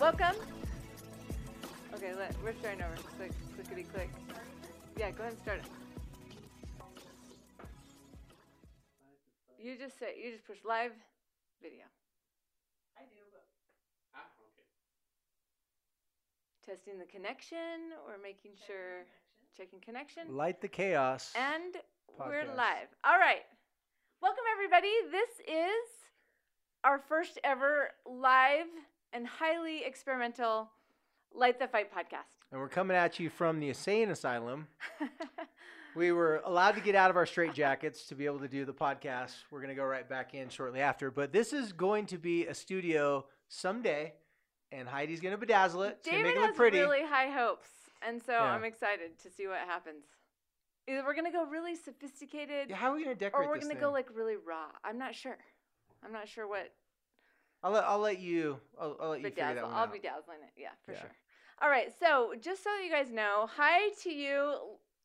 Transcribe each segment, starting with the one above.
welcome. Okay, let, we're starting over. Click, clickety click. Yeah, go ahead and start it. You just say, you just push live video. I do, but Ah, okay. Testing the connection or making sure, connection. checking connection. Light the chaos. And we're live. All right. Welcome, everybody. This is our first ever live and highly experimental Light the Fight podcast. And we're coming at you from the insane asylum. We were allowed to get out of our straitjackets to be able to do the podcast. We're going to go right back in shortly after. But this is going to be a studio someday, and Heidi's going to bedazzle it. It's David make it look pretty. really high hopes, and so Yeah. I'm excited to see what happens. Either we're gonna go really sophisticated, Yeah, how are we going to decorate or we're gonna go like really raw. I'm not sure. I'm not sure what I'll, let, I'll let you. I'll, I'll let you figure that one I'll out. be dazzling it. Yeah, for Yeah. sure. All right. So just so you guys know, hi to you,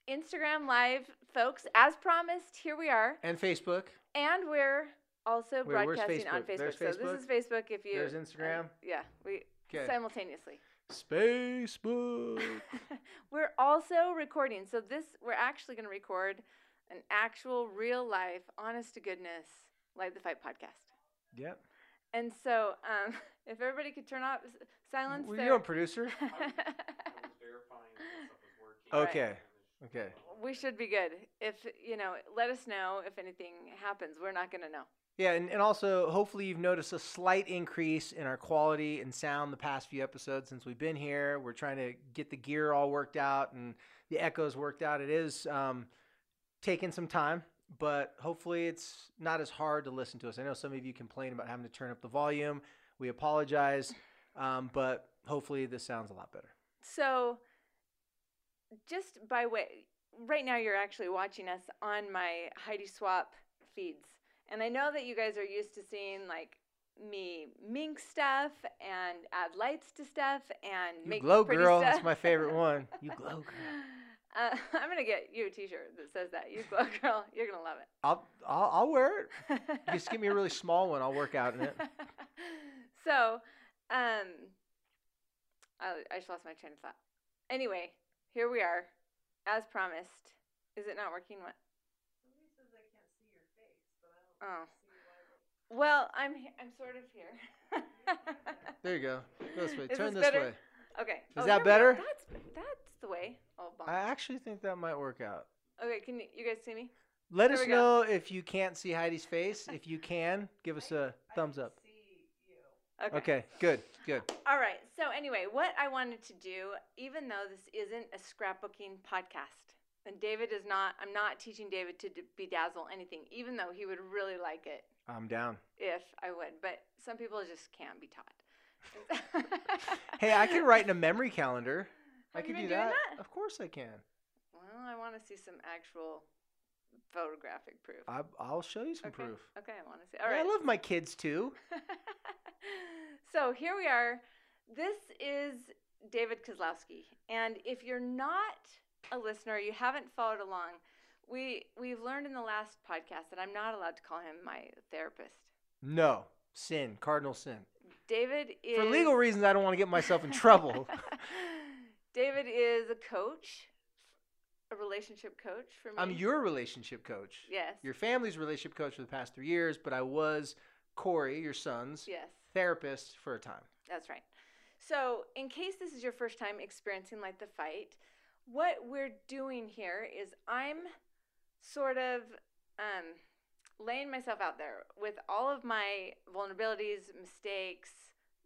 Instagram live folks. As promised, here we are, and Facebook. and we're also Wait, where's broadcasting on Facebook? Facebook. There's So this is Facebook. If you There's Instagram. yeah, we Okay. simultaneously. Facebook. we're also recording. So this we're actually going to record an actual real life, honest to goodness, Light the Fight podcast. yep. And so um, if everybody could turn off s- silence Were their you on producer? I was verifying that stuff was working. Okay. Okay. we should be good. If you know, let us know if anything happens. We're not going to know. Yeah, and, and also hopefully you've noticed a slight increase in our quality and sound the past few episodes since we've been here. We're trying to get the gear all worked out and the echoes worked out. It is um, taking some time, but hopefully it's not as hard to listen to us. I know some of you complain about having to turn up the volume. We apologize, um, but hopefully this sounds a lot better. So, just by way, right now you're actually watching us on my Heidi Swapp feeds, and I know that you guys are used to seeing like me Minc stuff and add lights to stuff and You make glow pretty girl, stuff. that's my favorite one. You glow girl. Uh, I'm gonna get you a T-shirt that says that. You glow girl, you're gonna love I'll, I'll, I'll wear it. it. Just give me a really small one. I'll work out in it. so, um, I, I just lost my train of thought. Anyway, here we are, as promised. Is it not working? What? Somebody says I can't see your face, but I don't Oh. see Well, I'm I'm sort of here. There you go. Go this way. Is Turn this this way. okay. Is Oh, that here we go. better? That's that's the way. Oh. I actually think that might work out. okay. Can you, you guys see me? Let There us know if you can't see Heidi's face. If you can, give us a I thumbs can up. See you. Okay. Okay, good, good. All right. So anyway, what I wanted to do, even though this isn't a scrapbooking podcast, and David is not, I'm not teaching David to bedazzle anything, even though he would really like it I'm down. if I would. But some people just can't be taught. Hey, I can write in a memory calendar. I could do that. that? Of course I can. Well, I want to see some actual photographic proof. I, I'll show you some okay. proof. Okay, I want to see. All Yeah, right. I love my kids too. so here we are. This is David Kozlowski, and if you're not a listener, you haven't followed along. We we've learned in the last podcast that I'm not allowed to call him my therapist. No, sin, cardinal sin. David is For legal reasons, I don't want to get myself in trouble. David is a coach, a relationship coach for me. I'm your relationship coach. yes, Your family's relationship coach for the past three years, but I was Corey, your son's yes. therapist for a time. That's right. So, in case this is your first time experiencing Light the Fight, what we're doing here is I'm sort of um, laying myself out there with all of my vulnerabilities, mistakes,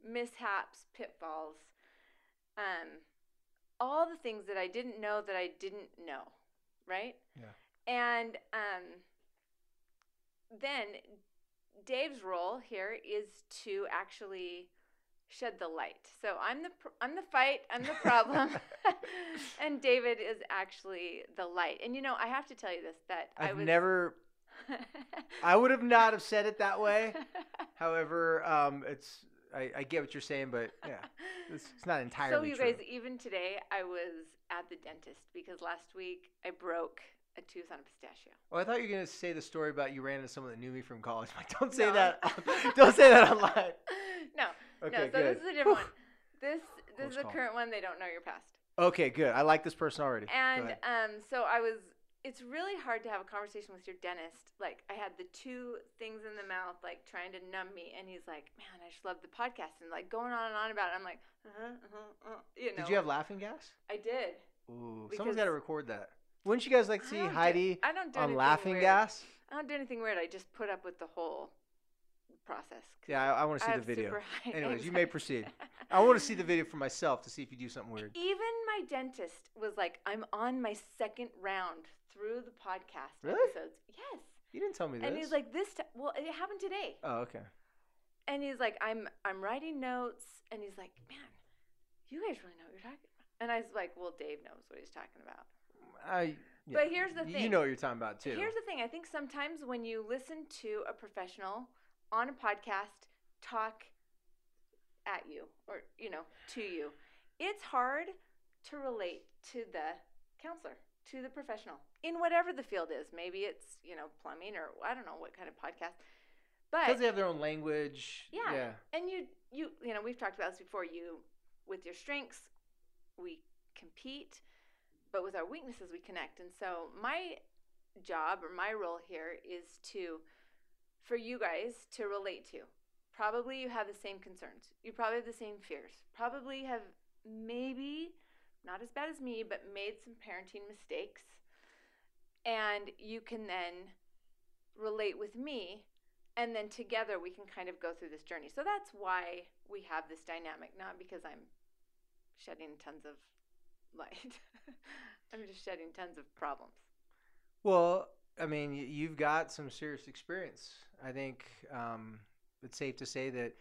mishaps, pitfalls, um, all the things that I didn't know that I didn't know, right? Yeah. And um, then Dave's role here is to actually shed the light. So I'm the pr- I'm the fight, I'm the problem, and David is actually the light. And you know, I have to tell you this that I I've was never, I would have not have said it that way. However, um, it's I, I get what you're saying, but yeah, it's, it's not entirely. so you true. guys, even today, I was at the dentist because last week I broke a tooth on a pistachio. Oh, I thought you were gonna say the story about you ran into someone that knew me from college. Like, don't say No. that. don't say that online. no, Okay, no. So good. this is a different one. This this Close is the call. current one. They don't know your past. Okay, good. I like this person already. Go And ahead. um, so I was. It's really hard to have a conversation with your dentist. Like I had the two things in the mouth, like trying to numb me, and he's like, "Man, I just love the podcast," and like going on and on about it. I'm like, "Uh-huh, uh-huh, uh." You know. Did you have laughing gas? I did. Ooh, Because- someone's got to record that. Wouldn't you guys like to I see don't do- Heidi I don't do on laughing weird. gas? I don't do anything weird. I just put up with the whole process. Yeah, I, I want to I see the video. Anyways, you may proceed. I want to see the video for myself to see if you do something weird. Even my dentist was like, "I'm on my second round through the podcast Really? episodes." Yes. You didn't tell me this. And he's like, "This, t- well, it happened today." oh, okay. And he's like, "I'm, I'm writing notes," and he's like, "Man, you guys really know what you're talking about." And I was like, "Well, Dave knows what he's talking about." I, yeah. But here's the thing. You know what you're talking about too. Here's the thing. I think sometimes when you listen to a professional on a podcast talk at you or, you know, to you, it's hard to relate to the counselor, to the professional in whatever the field is. Maybe it's, you know, plumbing or I don't know what kind of podcast. But because they have their own language. Yeah. Yeah. and you you you know, we've talked about this before, you with your strengths we compete, but with our weaknesses we connect. And so my job or my role here is to for you guys to relate to. Probably you have the same concerns. You probably have the same fears. Probably have maybe not as bad as me, but made some parenting mistakes. And you can then relate with me and then together we can kind of go through this journey. So that's why we have this dynamic, not because I'm shedding tons of light. I'm just shedding tons of problems. Well, I mean, you've got some serious experience. I think um, it's safe to say that.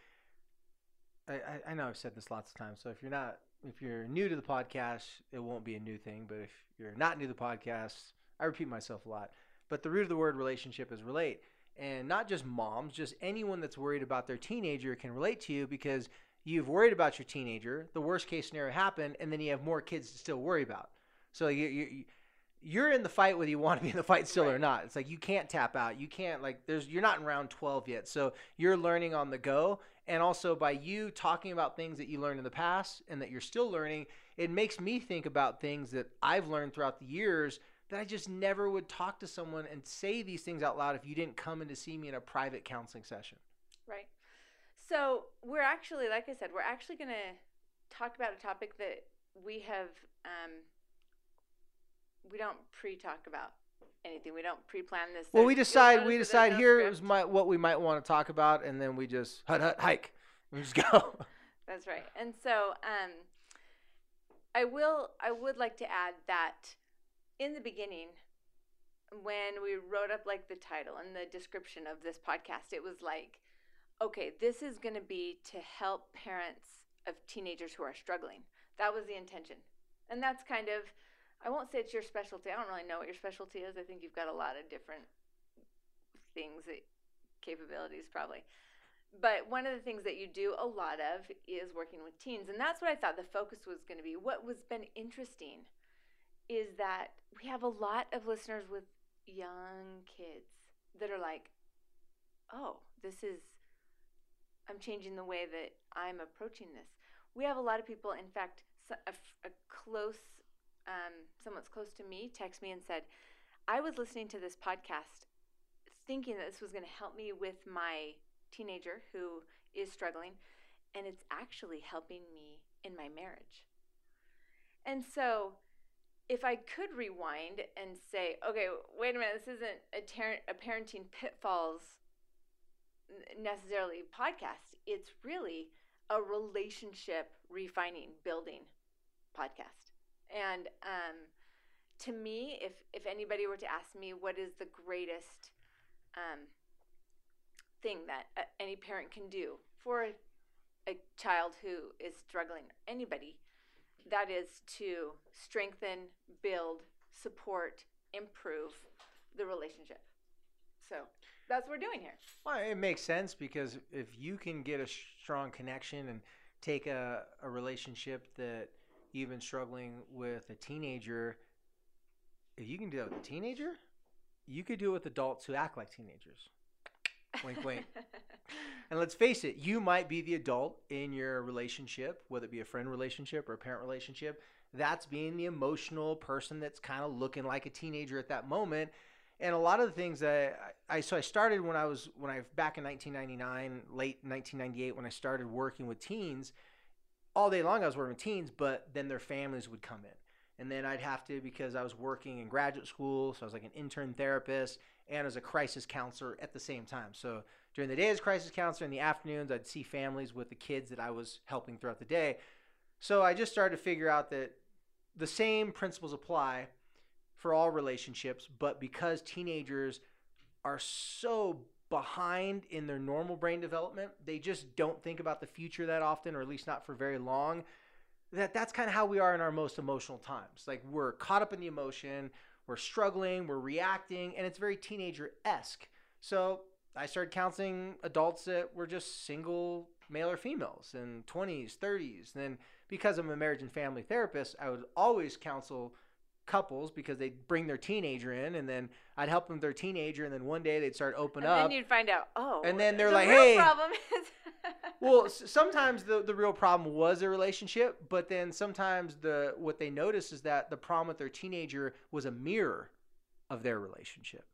I, I, I know I've said this lots of times. So if you're not, if you're new to the podcast, it won't be a new thing. But if you're not new to the podcast, I repeat myself a lot. But the root of the word relationship is relate, and not just moms, just anyone that's worried about their teenager can relate to you because you've worried about your teenager. The worst case scenario happened, and then you have more kids to still worry about. So you, you, you're in the fight whether you want to be in the fight still or not. It's like you can't tap out. You can't like there's you're not in round 12 yet. So you're learning on the go and also by you talking about things that you learned in the past and that you're still learning, it makes me think about things that I've learned throughout the years that I just never would talk to someone and say these things out loud if you didn't come in to see me in a private counseling session. Right. So we're actually, like I said, we're actually going to talk about a topic that we have. Um, we don't pre-talk about anything. We don't pre-plan this. Well, we decide we decide here is my what we might want to talk about and then we just hut hut hike. We just go. That's right. And so, um, I will. I would like to add that in the beginning, when we wrote up like the title and the description of this podcast, it was like, okay, this is going to be to help parents of teenagers who are struggling. That was the intention, and that's kind of. I won't say it's your specialty. I don't really know what your specialty is. I think you've got a lot of different things that capabilities probably. But one of the things that you do a lot of is working with teens. And that's what I thought the focus was going to be. What was been interesting is that we have a lot of listeners with young kids that are like, oh, this is, I'm changing the way that I'm approaching this. We have a lot of people, in fact, a, a, close, um, someone that's close to me text me and said, I was listening to this podcast thinking that this was going to help me with my teenager who is struggling, and it's actually helping me in my marriage. And so, if I could rewind and say, okay, wait a minute, this isn't a, a parenting pitfalls necessarily podcast, it's really a relationship refining, building podcast. And um, to me, if, if anybody were to ask me what is the greatest um, thing that any parent can do for a, a child who is struggling, anybody, that is to strengthen, build, support, improve the relationship. So that's what we're doing here. Well, it makes sense because if you can get a strong connection and take a, a relationship that you've struggling with a teenager, if you can do that with a teenager, you could do it with adults who act like teenagers. Wink, wink. And let's face it, you might be the adult in your relationship, whether it be a friend relationship or a parent relationship. That's being the emotional person that's kind of looking like a teenager at that moment. And a lot of the things that I, I so I started when I was when I back in 1999, late 1998 when I started working with teens. All day long I was working with teens, but then their families would come in. And then I'd have to because I was working in graduate school, so I was like an intern therapist and as a crisis counselor at the same time. So during the day as crisis counselor, in the afternoons I'd see families with the kids that I was helping throughout the day. So I just started to figure out that the same principles apply for all relationships, but because teenagers are so behind in their normal brain development, they just don't think about the future that often, or at least not for very long. That that's kind of how we are in our most emotional times. Like we're caught up in the emotion, we're struggling, we're reacting, and it's very teenager esque. So I started counseling adults that were just single male or females in 20s, 30s. And then because I'm a marriage and family therapist, I would always counsel couples because they'd bring their teenager in and then I'd help them with their teenager and then one day they'd start open up. and then you'd find out, oh. And then they're the like, "Hey." problem is. well, sometimes the, the real problem was a relationship, but then sometimes the what they noticed is that the problem with their teenager was a mirror of their relationship.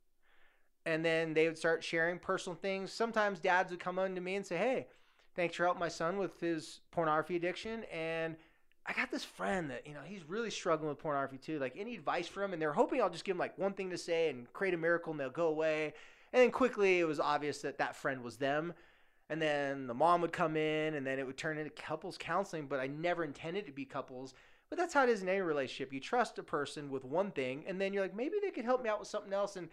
And then they would start sharing personal things. Sometimes dads would come on to me and say, "Hey, thanks for helping my son with his pornography addiction and I got this friend that, you know, he's really struggling with pornography too. Like any advice for him and they're hoping I'll just give him like one thing to say and create a miracle and they'll go away. And then quickly it was obvious that that friend was them. And then the mom would come in, and then it would turn into couples counseling. But I never intended to be couples. But that's how it is in any relationship. You trust a person with one thing, and then you're like, maybe they could help me out with something else. And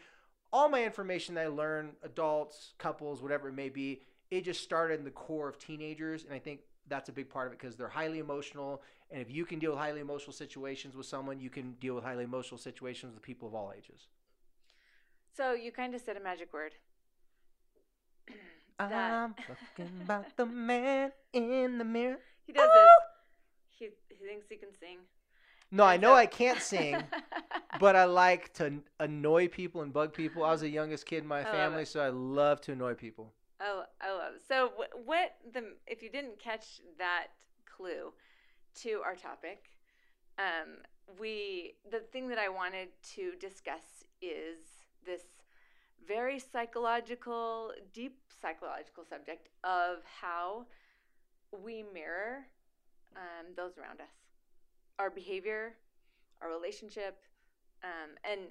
all my information that I learn, adults, couples, whatever it may be, it just started in the core of teenagers. And I think that's a big part of it because they're highly emotional. And if you can deal with highly emotional situations with someone, you can deal with highly emotional situations with people of all ages. so you kind of said a magic word. I'm talking about the man in the mirror. He does this. He, he thinks he can sing. No, I know I can't sing, but I like to annoy people and bug people. I was the youngest kid in my I family, so I love to annoy people. Oh, I love. it. So, what the if you didn't catch that clue to our topic, um, we the thing that I wanted to discuss is this very psychological, deep psychological subject of how we mirror um, those around us, our behavior, our relationship, um, and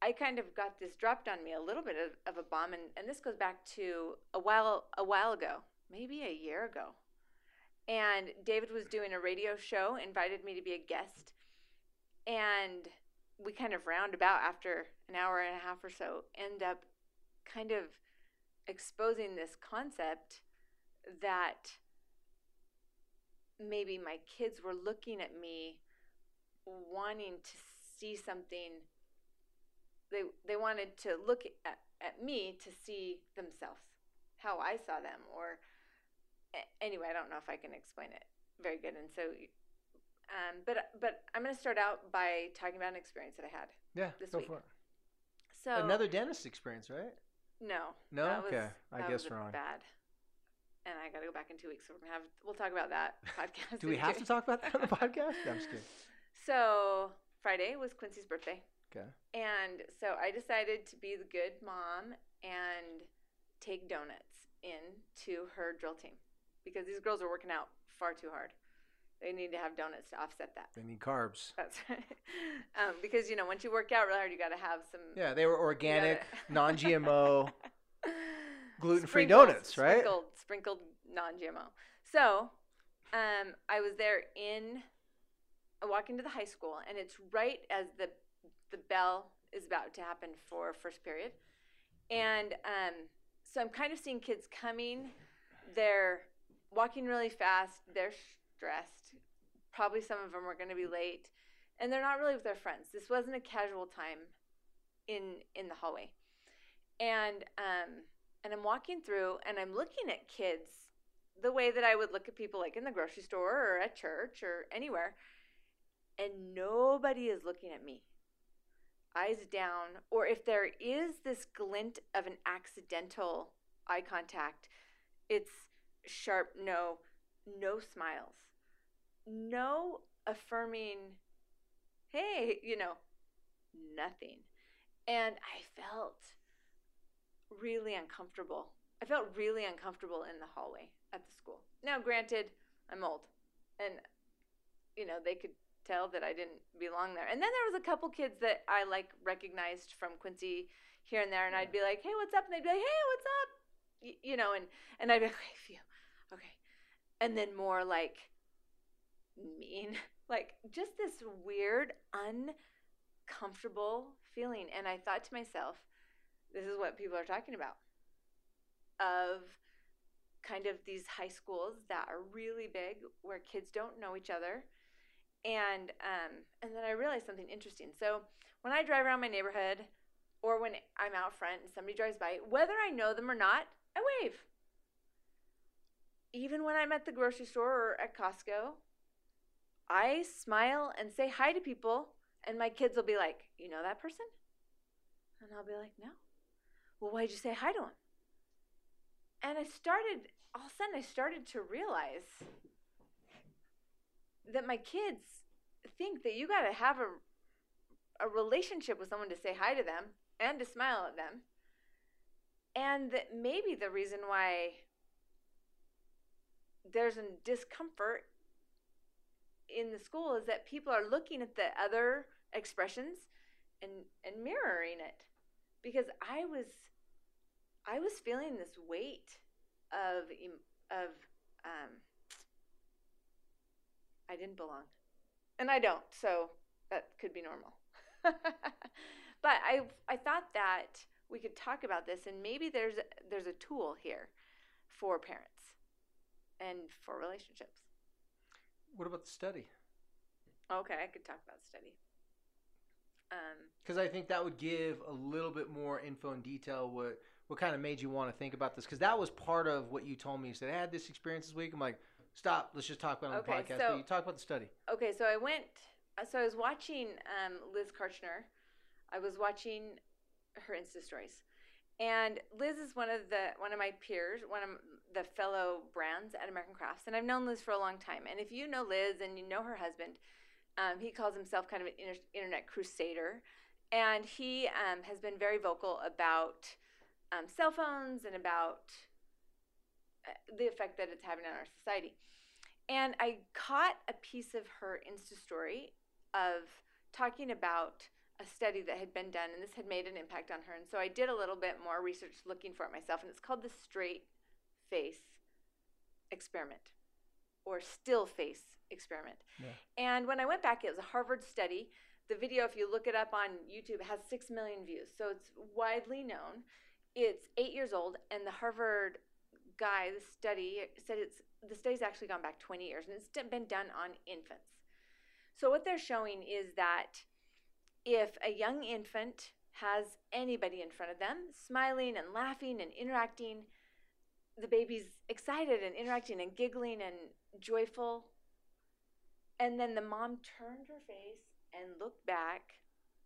I kind of got this dropped on me a little bit of, of a bomb, and, and this goes back to a while a while ago, maybe a year ago. And David was doing a radio show, invited me to be a guest, and we kind of roundabout after an hour and a half or so end up kind of exposing this concept that maybe my kids were looking at me wanting to see something. They they wanted to look at, at me to see themselves how i saw them or anyway i don't know if i can explain it very good and so um, but but i'm going to start out by talking about an experience that i had Yeah, This go week. for it. so Another dentist experience, right? no No? that was, Okay, I guess wrong. bad and i got to go back in two weeks so we're gonna have we'll talk about that podcast Do we have to talk about that on the podcast? No, I'm just kidding. so friday was quincy's birthday Okay. And so I decided to be the good mom and take donuts in to her drill team because these girls are working out far too hard. They need to have donuts to offset that. They need carbs. That's right. um, because you know once you work out really hard, you got to have some Yeah, they were organic, gotta- non-GMO. gluten-free donuts, right? Sprinkled, sprinkled non-GMO. So, um, I was there in. I walk into the high school, and it's right as the the bell is about to happen for first period, and um, so I'm kind of seeing kids coming. They're walking really fast. They're stressed. Probably some of them are going to be late, and they're not really with their friends. This wasn't a casual time in in the hallway, and um, and I'm walking through and I'm looking at kids the way that I would look at people like in the grocery store or at church or anywhere, and nobody is looking at me. Eyes down, or if there is this glint of an accidental eye contact. It's sharp no, no smiles, no affirming, hey, you know, nothing. And I felt really uncomfortable. I felt really uncomfortable in the hallway at the school. Now, granted, I'm old, and you know they could tell that I didn't belong there. And then there was a couple kids that I like recognized from Quincy here and there, and I'd be like, "Hey, what's up?" And they'd be like, "Hey, what's up?" Y- you know, and and I'd be like, "Okay, phew, okay," and then more like mean, like just this weird, uncomfortable feeling. And I thought to myself, "This is what people are talking about." Of kind of these high schools that are really big where kids don't know each other and um, and then I realized something interesting. So when I drive around my neighborhood, or when I'm out front and somebody drives by, whether I know them or not, I wave. Even when I'm at the grocery store or at Costco, I smile and say hi to people, and my kids will be like, "You know that person?" And I'll be like, "No." Well, why'd you say hi to him? And I started all of a sudden I started to realize that my kids think that you got to have a a relationship with someone to say hi to them and to smile at them. And that maybe the reason why there's a discomfort in the school is that people are looking at the other expressions and and mirroring it because I was I was feeling this weight of of um, I didn't belong. And I don't, so that could be normal. but I I thought that we could talk about this and maybe there's there's a tool here for parents and for relationships. What about the study? Okay, I could talk about the study. Because um, I think that would give a little bit more info and detail what what kind of made you want to think about this? Because that was part of what you told me. You said I had this experience this week. I'm like, stop. Let's just talk about it on Okay, the podcast. so- but you talk about the study. Okay, so I went. So I was watching um, Liz Karchner. I was watching her Insta stories, and Liz is one of the one of my peers, one of the fellow brands at American Crafts, and I've known Liz for a long time. And if you know Liz and you know her husband, um, he calls himself kind of an inter- internet crusader, and he um, has been very vocal about um, cell phones and about uh, the effect that it's having on our society. And I caught a piece of her Insta story of talking about a study that had been done, and this had made an impact on her. And so I did a little bit more research looking for it myself, and it's called the straight face experiment or still face experiment. Yeah. And when I went back, it was a Harvard study. The video, if you look it up on YouTube, has 6 million views. So it's widely known. It's eight years old, and the Harvard guy, the study said it's the study's actually gone back 20 years, and it's been done on infants. So what they're showing is that if a young infant has anybody in front of them, smiling and laughing and interacting, the baby's excited and interacting and giggling and joyful. And then the mom turned her face and looked back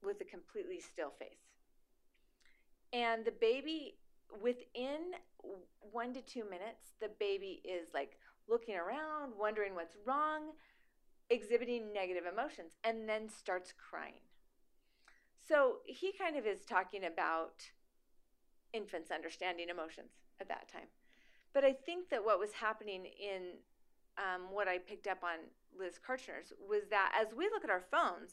with a completely still face. And the baby, within one to two minutes, the baby is like looking around, wondering what's wrong, exhibiting negative emotions, and then starts crying. So he kind of is talking about infants understanding emotions at that time. But I think that what was happening in um, what I picked up on Liz Karchner's was that as we look at our phones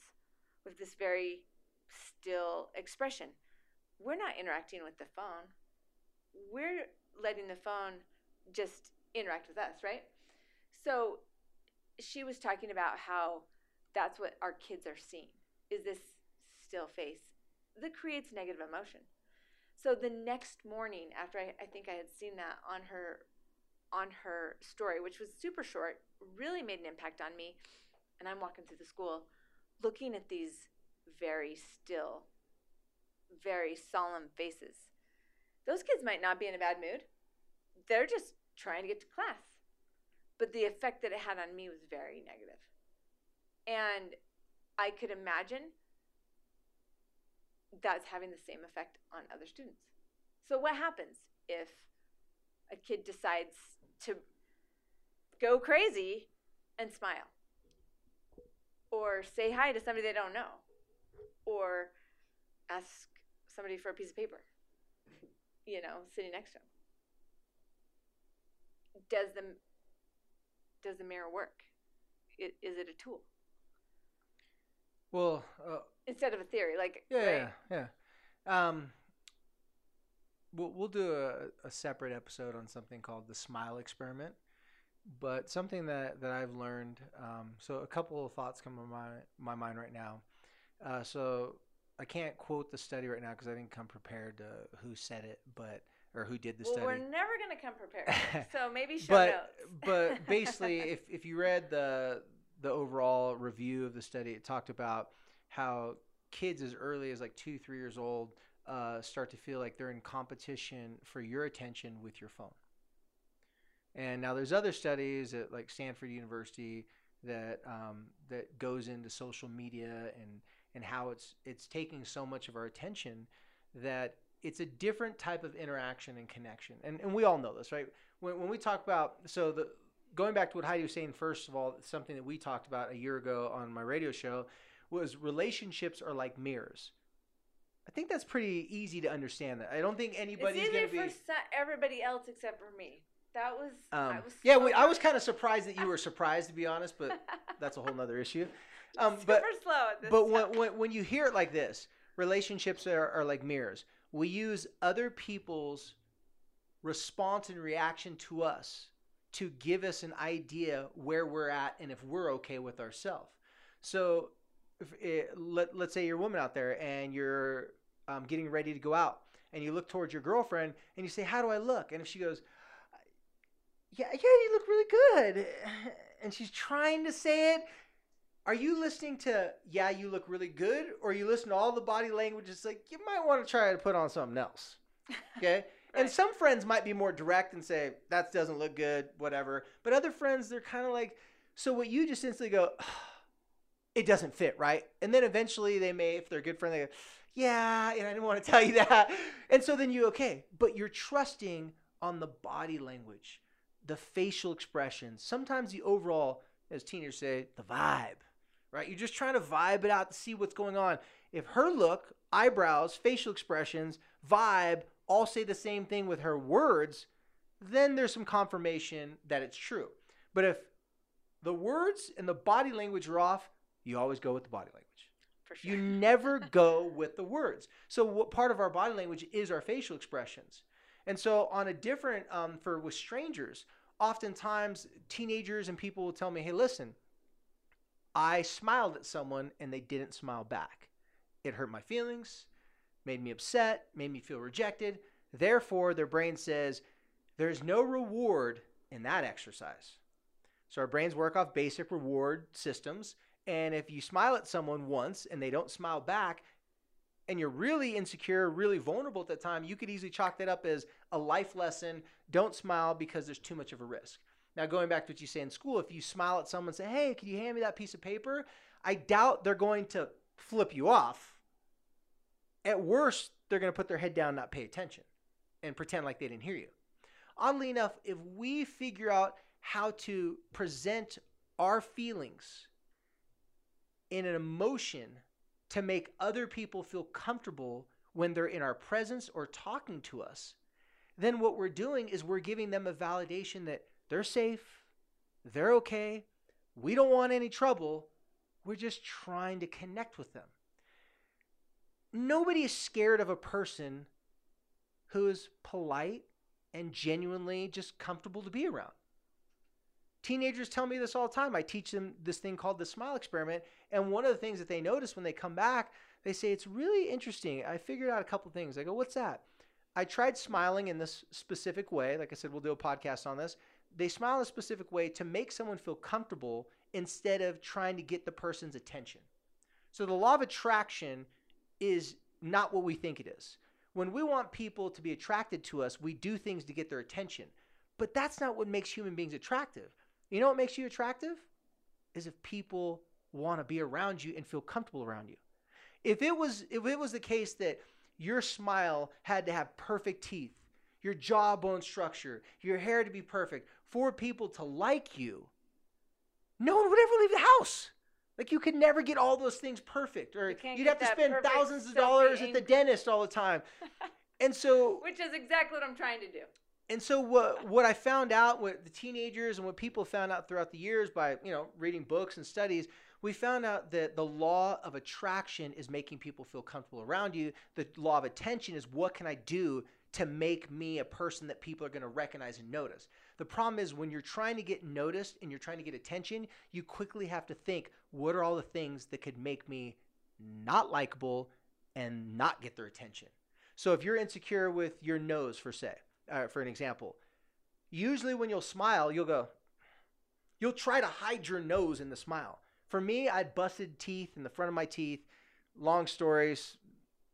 with this very still expression, we're not interacting with the phone. We're letting the phone just interact with us, right? So she was talking about how that's what our kids are seeing is this still face that creates negative emotion. So the next morning after I, I think I had seen that on her on her story, which was super short, really made an impact on me. And I'm walking through the school looking at these very still, very solemn faces. Those kids might not be in a bad mood. They're just trying to get to class. But the effect that it had on me was very negative. And I could imagine that's having the same effect on other students. So, what happens if a kid decides to go crazy and smile? Or say hi to somebody they don't know? Or ask somebody for a piece of paper you know sitting next to them does the does the mirror work? Is it a tool Well, uh, instead of a theory like yeah, right? yeah, yeah. Um, we'll we'll do a, a separate episode on something called the smile experiment. But something that, that I've learned, um, so a couple of thoughts come to my my mind right now. Uh, so I can't quote the study right now because I didn't come prepared to who said it, but or who did the well study. we're never going to come prepared so maybe show but notes but basically, if if you read the the overall review of the study, it talked about how kids as early as like two three years old uh, start to feel like they're in competition for your attention with your phone. And now there's other studies at like Stanford University that um, that goes into social media and and how it's it's taking so much of our attention that it's a different type of interaction and connection. And and we all know this, right? When when we talk about so the going back to what Heidi was saying first of all, something that we talked about a year ago on my radio show was relationships are like mirrors. I think that's pretty easy to understand that. I don't think anybody's it's going to be for so- everybody else except for me that was um, I was yeah, so we, I was kind of surprised that you were surprised, to be honest, but that's a whole nother issue. Um, super but slow at this but when, when, when you hear it like this, relationships are, are like mirrors. We use other people's response and reaction to us to give us an idea where we're at and if we're okay with ourselves. So, if it, let, let's say you're a woman out there and you're um, getting ready to go out and you look towards your girlfriend and you say, How do I look? And if she goes, Yeah, yeah, you look really good. And she's trying to say it, are you listening to yeah you look really good or you listen to all the body language it's like you might want to try to put on something else okay and some friends might be more direct and say that doesn't look good whatever but other friends they're kind of like so what you just instantly go it doesn't fit right and then eventually they may if they're a good friend they go yeah and i didn't want to tell you that and so then you okay but you're trusting on the body language the facial expressions sometimes the overall as teenagers say the vibe right? You're just trying to vibe it out to see what's going on. If her look, eyebrows, facial expressions, vibe all say the same thing with her words, then there's some confirmation that it's true. But if the words and the body language are off, you always go with the body language. sure You never go with the words. So what part of our body language is our facial expressions. And so on a different um, for with strangers, oftentimes teenagers and people will tell me, "Hey, listen, I smiled at someone and they didn't smile back. It hurt my feelings, made me upset, made me feel rejected. Therefore, their brain says there's no reward in that exercise. So our brains work off basic reward systems. And if you smile at someone once and they don't smile back, and you're really insecure, really vulnerable at that time, you could easily chalk that up as a life lesson. Don't smile because there's too much of a risk. Now, going back to what you say in school, if you smile at someone and say, Hey, can you hand me that piece of paper? I doubt they're going to flip you off. At worst, they're going to put their head down not pay attention and pretend like they didn't hear you. Oddly enough, if we figure out how to present our feelings in an emotion to make other people feel comfortable when they're in our presence or talking to us, then what we're doing is we're giving them a validation that they're safe, they're okay, we don't want any trouble, we're just trying to connect with them. Nobody is scared of a person who is polite and genuinely just comfortable to be around. Teenagers tell me this all the time. I teach them this thing called the smile experiment. And one of the things that they notice when they come back, they say, It's really interesting. I figured out a couple things. I go, What's that? I tried smiling in this specific way. Like I said, we'll do a podcast on this. They smile in a specific way to make someone feel comfortable instead of trying to get the person's attention. So the law of attraction is not what we think it is. When we want people to be attracted to us, we do things to get their attention. But that's not what makes human beings attractive. You know what makes you attractive? Is if people want to be around you and feel comfortable around you. If it was if it was the case that your smile had to have perfect teeth, your jawbone structure, your hair to be perfect, for people to like you, no one would ever leave the house. Like you could never get all those things perfect, or you you'd have to spend thousands of dollars at the dentist all the time. And so Which is exactly what I'm trying to do. and so what what I found out what the teenagers and what people found out throughout the years by, you know, reading books and studies, we found out that the law of attraction is making people feel comfortable around you. The law of attention is what can I do to make me a person that people are going to recognize and notice. The problem is when you're trying to get noticed and you're trying to get attention, you quickly have to think, what are all the things that could make me not likable and not get their attention? So if you're insecure with your nose, for say, uh, for an example, usually when you'll smile, you'll go, you'll try to hide your nose in the smile. For me, I'd busted teeth in the front of my teeth. Long stories,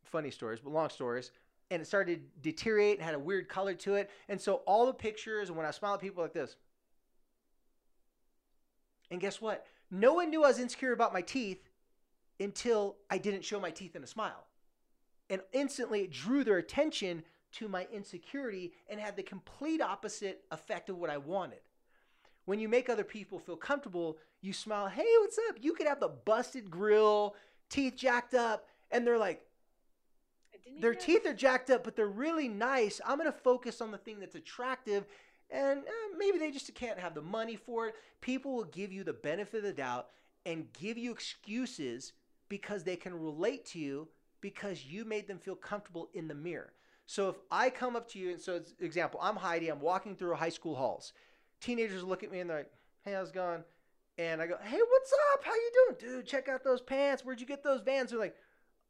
funny stories, but long stories. And it started to deteriorate and had a weird color to it. And so all the pictures, and when I smile at people like this, and guess what? No one knew I was insecure about my teeth until I didn't show my teeth in a smile. And instantly it drew their attention to my insecurity and had the complete opposite effect of what I wanted. When you make other people feel comfortable, you smile, hey, what's up? You could have the busted grill, teeth jacked up, and they're like, didn't their teeth are jacked up, but they're really nice. I'm going to focus on the thing that's attractive. And uh, maybe they just can't have the money for it. People will give you the benefit of the doubt and give you excuses because they can relate to you because you made them feel comfortable in the mirror. So if I come up to you, and so it's example, I'm Heidi, I'm walking through high school halls. Teenagers look at me and they're like, hey, how's it going? And I go, hey, what's up? How you doing? Dude, check out those pants. Where'd you get those vans? They're like,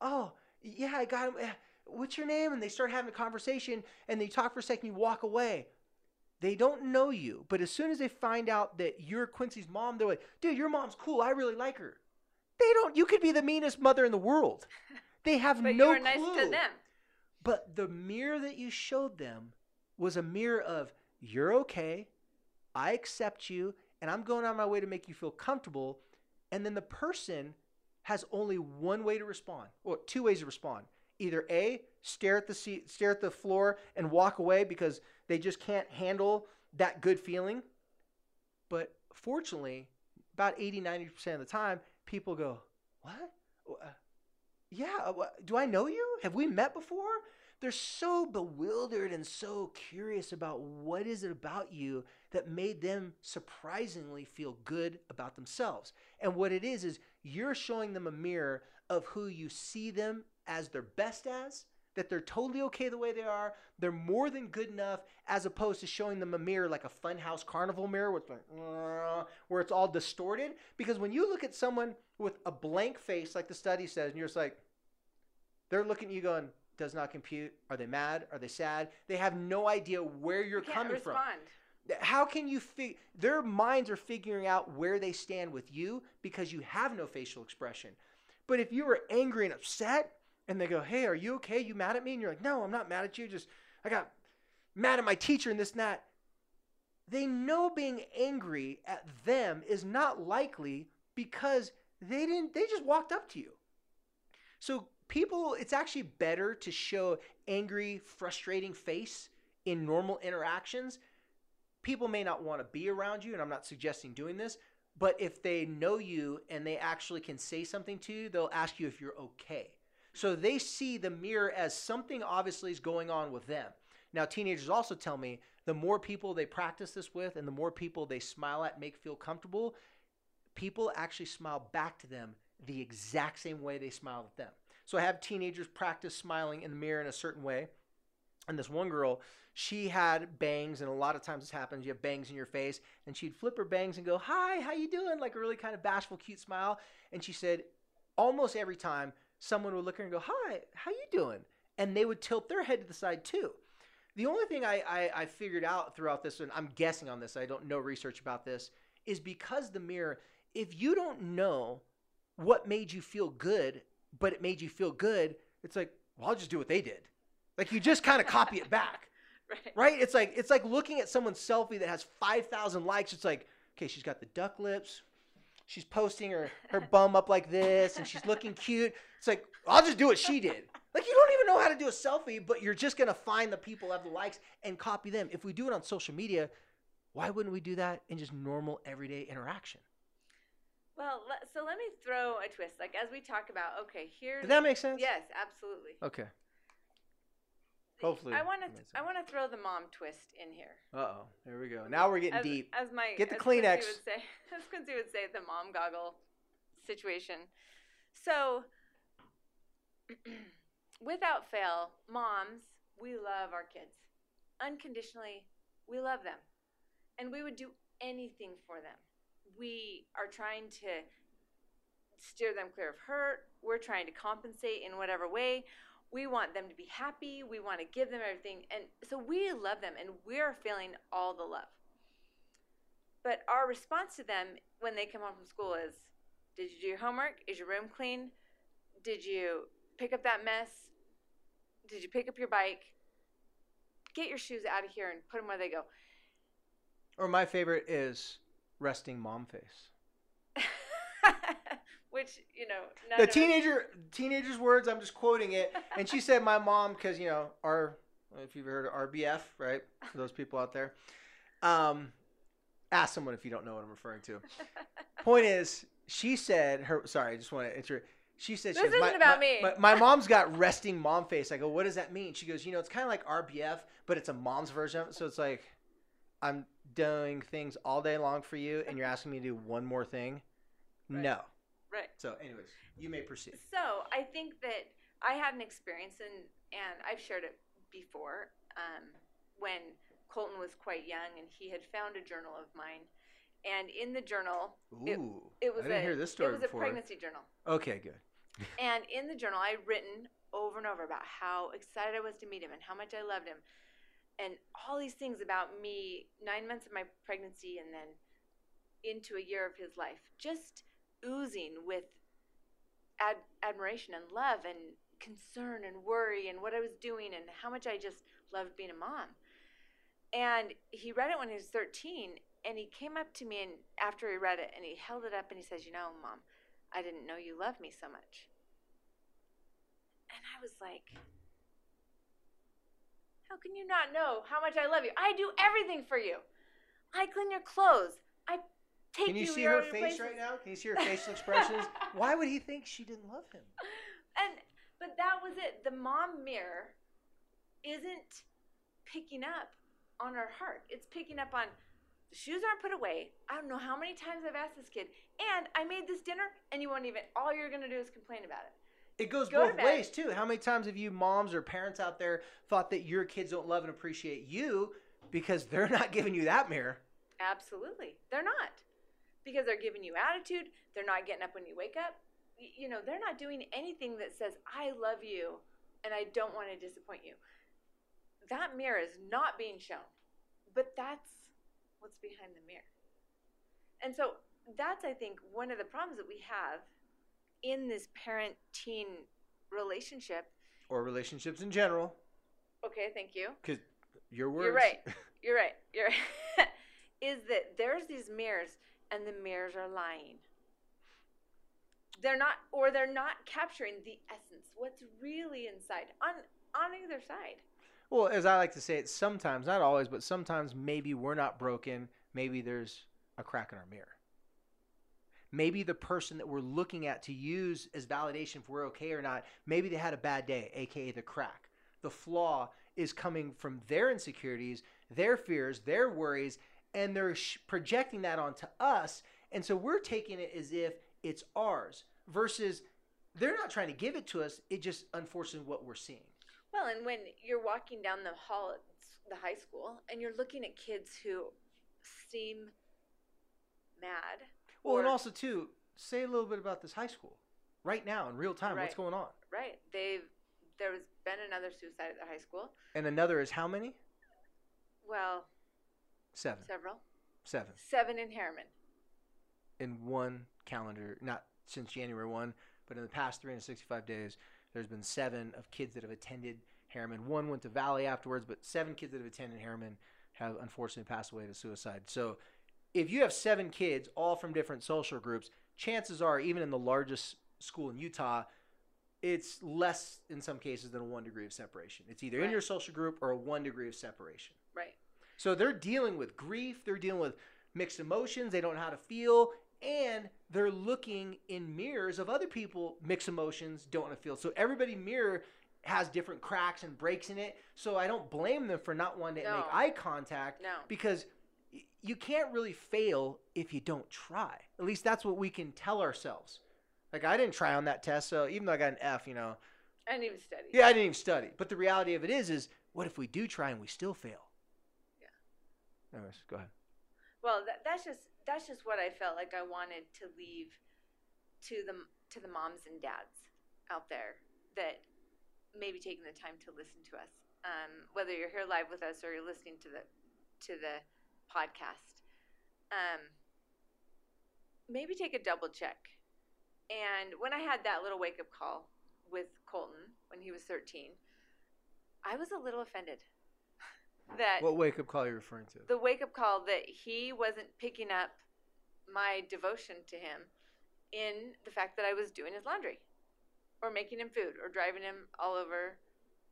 oh, yeah, I got them. What's your name? And they start having a conversation and they talk for a second, you walk away. They don't know you, but as soon as they find out that you're Quincy's mom, they're like, dude, your mom's cool. I really like her. They don't, you could be the meanest mother in the world. They have But no you were nice clue. to them. But the mirror that you showed them was a mirror of you're okay, I accept you, and I'm going on my way to make you feel comfortable. And then the person has only one way to respond, or two ways to respond. Either A, stare at the seat, stare at the floor and walk away because they just can't handle that good feeling. But fortunately, about 80, 90% of the time, people go, What? Uh, yeah, uh, do I know you? Have we met before? They're so bewildered and so curious about what is it about you that made them surprisingly feel good about themselves. And what it is is you're showing them a mirror of who you see them as their best as, that they're totally okay the way they are, they're more than good enough, as opposed to showing them a mirror like a funhouse carnival mirror with like, "Uh," where it's all distorted. Because when you look at someone with a blank face, like the study says, and you're just like, they're looking at you going, does not compute. Are they mad? Are they sad? They have no idea where you're You coming respond. from. How can you fig? Their minds are figuring out where they stand with you because you have no facial expression. But if you were angry and upset, and they go, "Hey, are you okay? You mad at me?" and you're like, "No, I'm not mad at you. Just I got mad at my teacher and this and that." They know being angry at them is not likely because they didn't. They just walked up to you. So people, it's actually better to show angry, frustrating face in normal interactions. People may not want to be around you, and I'm not suggesting doing this, but if they know you and they actually can say something to you, they'll ask you if you're okay. So they see the mirror as something obviously is going on with them. Now, teenagers also tell me the more people they practice this with and the more people they smile at, make feel comfortable, people actually smile back to them the exact same way they smiled at them. So I have teenagers practice smiling in the mirror in a certain way. And this one girl, she had bangs, and a lot of times this happens. You have bangs in your face, and she'd flip her bangs and go, "Hi, how you doing?" Like a really kind of bashful, cute smile. And she said, almost every time, someone would look at her and go, "Hi, how you doing?" And they would tilt their head to the side too. The only thing I, I, I figured out throughout this, and I'm guessing on this, I don't know research about this, is because the mirror. If you don't know what made you feel good, but it made you feel good, it's like, well, I'll just do what they did. Like you just kind of copy it back, Right. right? It's like it's like looking at someone's selfie that has five thousand likes. It's like, okay, she's got the duck lips, she's posting her her bum up like this, and she's looking cute. It's like I'll just do what she did. Like you don't even know how to do a selfie, but you're just gonna find the people have the likes and copy them. If we do it on social media, why wouldn't we do that in just normal everyday interaction? Well, so let me throw a twist. Like as we talk about, okay, here's Did that make sense? yes, absolutely. Okay. Hopefully I want to I want to throw the mom twist in here. Uh oh. There we go. Now we're getting as, deep. As my Get the as Quincy Kleenex. Would say, as Quincy would say, the mom goggle situation. So, without fail, moms, we love our kids unconditionally. We love them, and we would do anything for them. We are trying to steer them clear of hurt. We're trying to compensate in whatever way. We want them to be happy. We want to give them everything. And so we love them and we're feeling all the love. But our response to them when they come home from school is Did you do your homework? Is your room clean? Did you pick up that mess? Did you pick up your bike? Get your shoes out of here and put them where they go. Or my favorite is resting mom face. Which, you know, the of us- teenager teenager's words i'm just quoting it and she said my mom because you know our if you've heard of rbf right for those people out there um ask someone if you don't know what i'm referring to point is she said her sorry i just want to enter she said she This goes, isn't about my- me." My, my mom's got resting mom face i go what does that mean she goes you know it's kind of like rbf but it's a mom's version of it so it's like i'm doing things all day long for you and you're asking me to do one more thing Right. no right. so anyways you may proceed So I think that I had an experience, and and I've shared it before. Um, when Colton was quite young, and he had found a journal of mine, and in the journal, It- Ooh, it was I didn't a hear this story it was before. a pregnancy journal, Okay, good. And in the journal, I had written over and over about how excited I was to meet him and how much I loved him, and all these things about me nine months of my pregnancy, and then into a year of his life, just oozing with ad- admiration and love and concern and worry and what I was doing and how much I just loved being a mom. And he read it when he was 13 and he came up to me and after he read it and he held it up and he says, "You know, mom, I didn't know you loved me so much." And I was like, "How can you not know how much I love you? I do everything for you. I clean your clothes. I take Can you you see her face places." right now? Can you see her facial expressions? Why would he think she didn't love him? and but that was it the mom mirror isn't picking up on our heart it's picking up on the shoes aren't put away i don't know how many times i've asked this kid and i made this dinner and you won't even all you're to do is complain about it It goes Go both bed. ways too. How many times have you moms or parents out there thought that your kids don't love and appreciate you because they're not giving you that mirror? absolutely they're not because they're giving you attitude they're not getting up when you wake up you know they're not doing anything that says i love you and i don't want to disappoint you that mirror is not being shown but that's what's behind the mirror and so that's i think one of the problems that we have in this parent teen relationship Or relationships in general? okay thank you Because your words. You're right. You're right. You're right. is that there's these mirrors and the mirrors are lying. They're not or they're not capturing the essence, what's really inside on on either side. Well, as I like to say it, sometimes, not always, but sometimes maybe we're not broken. Maybe there's a crack in our mirror. Maybe the person that we're looking at to use as validation if we're okay or not, maybe they had a bad day, aka the crack. The flaw is coming from their insecurities, their fears, their worries, and they're sh- projecting that onto us. And so we're taking it as if it's ours versus they're not trying to give it to us. It just, unfortunately, what we're seeing. Well, and when you're walking down the hall at the high school and you're looking at kids who seem mad. Well, and also too, say a little bit about this high school right now in real time. What's going on? right, they've there has been another suicide at the high school. And another is how many? Well, Seven. several. Seven Seven in Herriman. in one calendar, not since January one, but in the past 365 days, there's been seven of kids that have attended Herriman. One went to Valley afterwards, but seven kids that have attended Herriman have unfortunately passed away to suicide. So, if you have seven kids, all from different social groups, chances are, even in the largest school in Utah, it's less in some cases than a one degree of separation. It's either in your social group or a one degree of separation. Right. So they're dealing with grief, they're dealing with mixed emotions, they don't know how to feel, and they're looking in mirrors of other people mixed emotions, don't want to feel. So everybody mirror has different cracks and breaks in it. So I don't blame them for not wanting to No. make eye contact No. because you can't really fail if you don't try. At least that's what we can tell ourselves. Like I didn't try on that test, so even though I got an F, you know, I didn't even study. yeah, I didn't even study. But the reality of it is, is what if we do try and we still fail? Yeah. Anyways, go ahead. Well, that, that's just that's just what I felt like I wanted to leave to the to the moms and dads out there that maybe taking the time to listen to us. Um, whether you're here live with us or you're listening to the to the podcast, um, maybe take a double check. And when I had that little wake up call with Colton when he was 13, I was a little offended that What wake up call are you referring to? the wake up call that he wasn't picking up my devotion to him in the fact that I was doing his laundry or making him food or driving him all over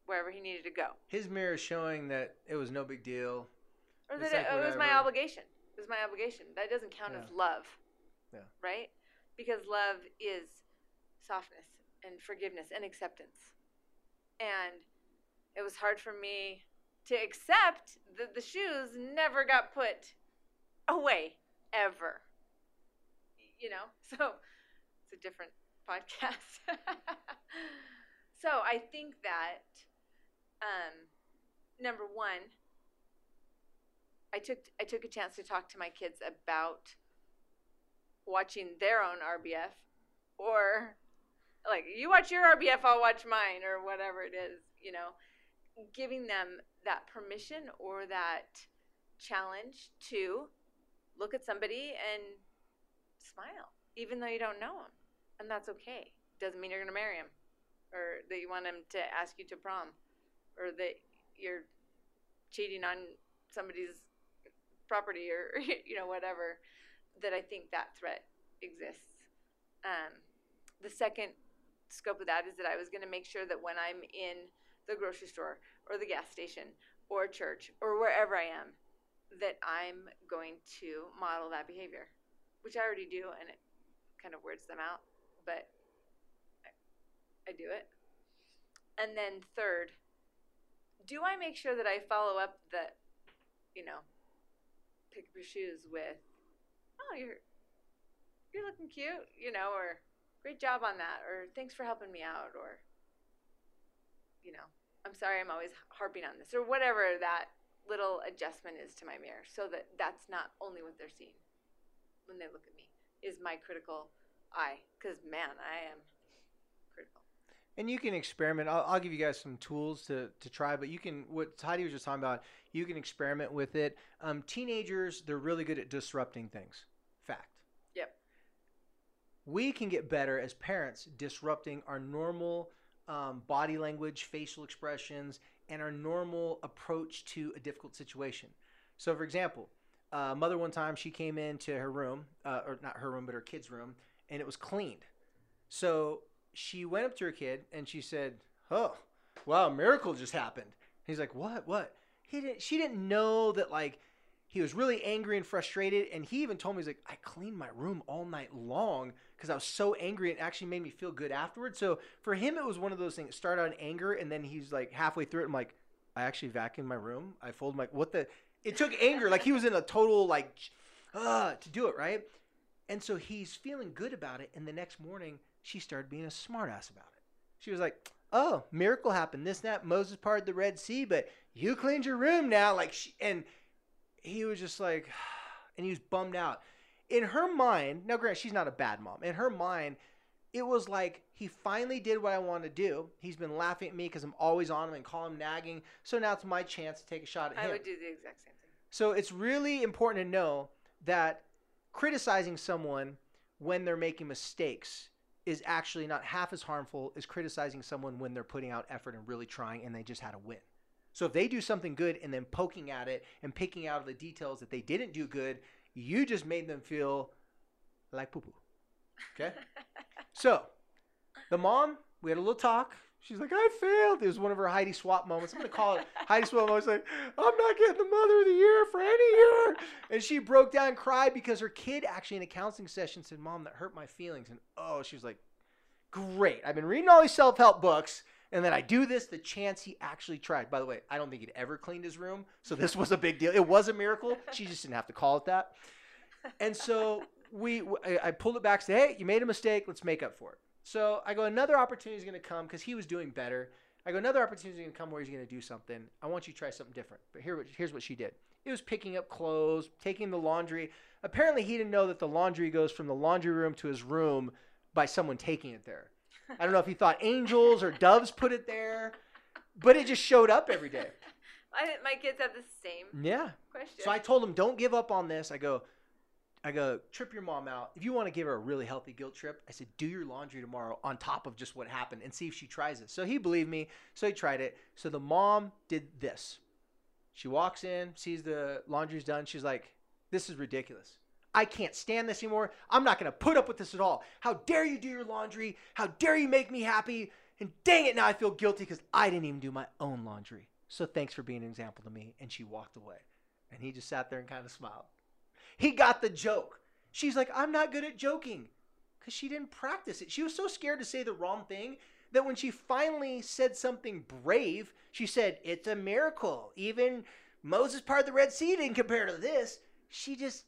wherever he needed to go. His mirror is showing that it was no big deal. Or that like it, it was my obligation. It was my obligation. That doesn't count as love. Yeah. Right? Because love is softness and forgiveness and acceptance. And it was hard for me to accept that the shoes never got put away ever. You know? So it's a different podcast. so I think that um, number one, I took I took a chance to talk to my kids about watching their own RBF or like you watch your RBF, I'll watch mine or whatever it is, you know, giving them that permission or that challenge to look at somebody and smile even though you don't know them. And that's okay. Doesn't mean you're going to marry him or that you want him to ask you to prom or that you're cheating on somebody's property or you know whatever that I think that threat exists. Um, the second scope of that is that I was going to make sure that when I'm in the grocery store or the gas station or church or wherever I am, that I'm going to model that behavior, which I already do, and it kind of weirds them out, but I, I do it. And then third, do I make sure that I follow up the, you know, pick up your shoes with, oh, you're you're looking cute, you know, or great job on that, or thanks for helping me out, or you know, I'm sorry I'm always harping on this, or whatever that little adjustment is to my mirror, so that that's not only what they're seeing when they look at me is my critical eye, because man, I am. And you can experiment. I'll, I'll give you guys some tools to, to try, but you can, what Heidi was just talking about, you can experiment with it. Um, teenagers, they're really good at disrupting things. Fact. Yep. We can get better as parents disrupting our normal um, body language, facial expressions, and our normal approach to a difficult situation. So, for example, uh, mother one time she came into her room, uh, or not her room, but her kid's room, and it was cleaned. So she went up to her kid and she said, "Oh, wow, a miracle just happened." He's like, "What? What?" He didn't. She didn't know that like he was really angry and frustrated, and he even told me he's like, "I cleaned my room all night long because I was so angry. It actually made me feel good afterwards." So for him, it was one of those things. Start in anger, and then he's like halfway through it. I'm like, "I actually vacuumed my room. I folded my what the." It took anger, like he was in a total like, uh, to do it right. And so he's feeling good about it. And the next morning, she started being a smartass about it. She was like, "Oh, miracle happened. This, and that. Moses parted the Red Sea, but you cleaned your room now." Like, she, and he was just like, and he was bummed out. In her mind, now, Grant, she's not a bad mom. In her mind, it was like he finally did what I wanted to do. He's been laughing at me because I'm always on him and call him nagging. So now it's my chance to take a shot at I him. I would do the exact same thing. So it's really important to know that criticizing someone when they're making mistakes is actually not half as harmful as criticizing someone when they're putting out effort and really trying and they just had a win. So if they do something good and then poking at it and picking out of the details that they didn't do good, you just made them feel like poo poo. Okay? So, the mom, we had a little talk. She's like, I failed. It was one of her Heidi Swapp moments. I'm gonna call it Heidi Swapp moments. Like, I'm not getting the Mother of the Year for any year. And she broke down and cried because her kid actually in a counseling session said, "Mom, that hurt my feelings." And oh, she was like, "Great. I've been reading all these self-help books." And then I do this. The chance he actually tried. By the way, I don't think he'd ever cleaned his room, so this was a big deal. It was a miracle. She just didn't have to call it that. And so we, I I pulled it back. Said, "Hey, you made a mistake. Let's make up for it." So I go, another opportunity is going to come because he was doing better. I go, another opportunity is going to come where he's going to do something. I want you to try something different. But here, here's what she did. It was picking up clothes, taking the laundry. Apparently, he didn't know that the laundry goes from the laundry room to his room by someone taking it there. I don't know if he thought angels or doves put it there, but it just showed up every day. I, my kids have the same Yeah. question. So I told him, don't give up on this. I go, I go, trip your mom out. If you want to give her a really healthy guilt trip, I said, do your laundry tomorrow on top of just what happened and see if she tries it. So he believed me. So he tried it. So the mom did this. She walks in, sees the laundry's done. She's like, this is ridiculous. I can't stand this anymore. I'm not going to put up with this at all. How dare you do your laundry? How dare you make me happy? And dang it, now I feel guilty because I didn't even do my own laundry. So thanks for being an example to me. And she walked away. And he just sat there and kind of smiled. He got the joke. She's like, I'm not good at joking because she didn't practice it. She was so scared to say the wrong thing that when she finally said something brave, she said, It's a miracle. Even Moses parted the Red Sea didn't compare to this. She just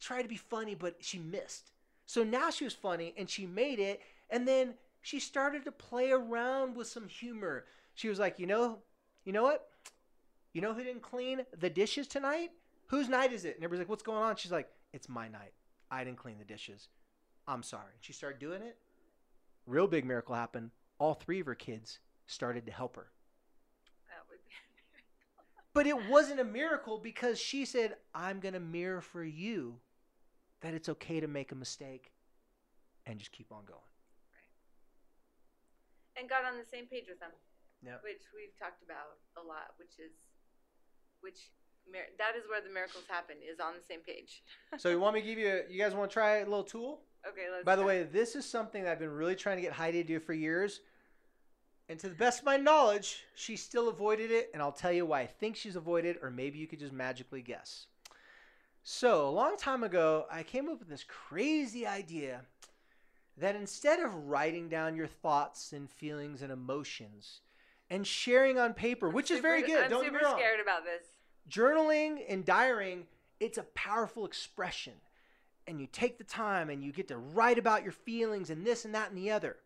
tried to be funny, but she missed. So now she was funny and she made it. And then she started to play around with some humor. She was like, You know, you know what? You know who didn't clean the dishes tonight? Whose night is it? And everybody's like, What's going on? She's like, It's my night. I didn't clean the dishes. I'm sorry. She started doing it. Real big miracle happened. All three of her kids started to help her. That would be But it wasn't a miracle because she said, I'm going to mirror for you that it's okay to make a mistake and just keep on going. and got on the same page with them. Yep. Which we've talked about a lot, which is, which mir- that is where the miracles happen is on the same page. So you want me to give you, you guys want to try a little tool? Okay, let's. By the way, this is something that I've been really trying to get Heidi to do for years. And to the best of my knowledge, she still avoided it. And I'll tell you why I think she's avoided, or maybe you could just magically guess. So, a long time ago, I came up with this crazy idea that instead of writing down your thoughts and feelings and emotions and sharing on paper, which is very good, I'm don't super scared about this. Journaling and diarying it's a powerful expression. And you take the time and you get to write about your feelings and this and that and the other.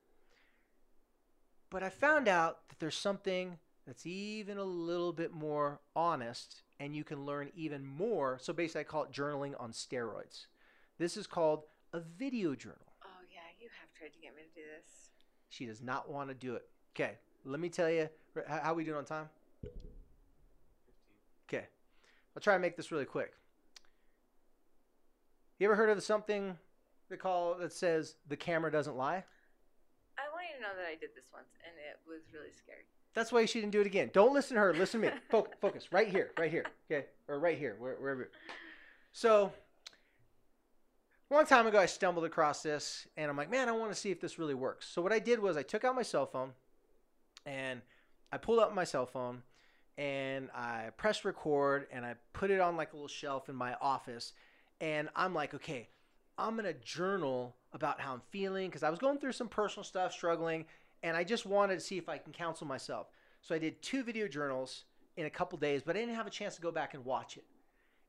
But i found out that there's something that's even a little bit more honest and you can learn even more. So basically i call it journaling on steroids. This is called a video journal. Oh yeah, you have tried to get me to do this. she does not want to do it. Okay let me tell you how we doing on time. I'll try and make this really quick. You ever heard of something they call that says the camera doesn't lie? I want you to know that I did this once, and it was really scary. That's why she didn't do it again. Don't listen to her. Listen to me. Focus, focus. Right here. Right here. Okay. Or right here. Wherever. So, one time ago, I stumbled across this, and I'm like, man, I want to see if this really works. So what I did was I took out my cell phone, and I pulled up my cell phone, and I pressed record, and I put it on like a little shelf in my office, and I'm like, okay, I'm gonna journal about how I'm feeling because I was going through some personal stuff, struggling, and I just wanted to see if I can counsel myself. So I did two video journals in a couple days, but I didn't have a chance to go back and watch it.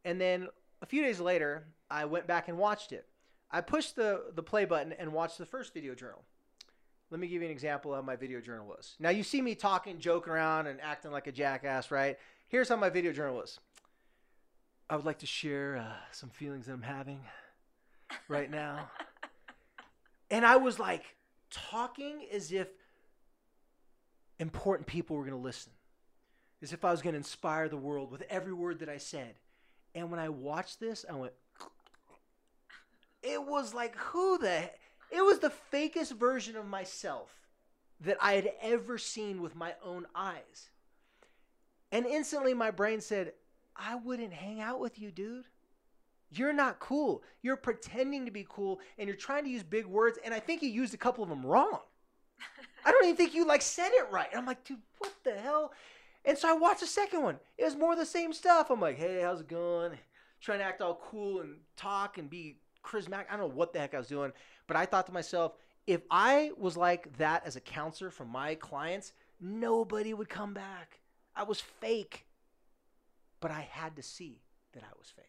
And then a few days later, I went back and watched it. I pushed the, the play button and watched the first video journal. Let me give you an example of how my video journal was. Now, you see me talking, joking around, and acting like a jackass, right? Here's how my video journal was. I would like to share uh, some feelings that I'm having right now. and I was like talking as if important people were going to listen, as if I was going to inspire the world with every word that I said. And when I watched this, I went, it was like, who the, it was the fakest version of myself that I had ever seen with my own eyes. And instantly my brain said, I wouldn't hang out with you, dude. You're not cool. You're pretending to be cool and you're trying to use big words. And I think you used a couple of them wrong. I don't even think you like said it right. And I'm like, dude, what the hell? And so I watched the second one. It was more of the same stuff. I'm like, hey, how's it going? Trying to act all cool and talk and be charismatic. I don't know what the heck I was doing, but I thought to myself, if I was like that as a counselor for my clients, nobody would come back. I was fake. But I had to see that I was fake.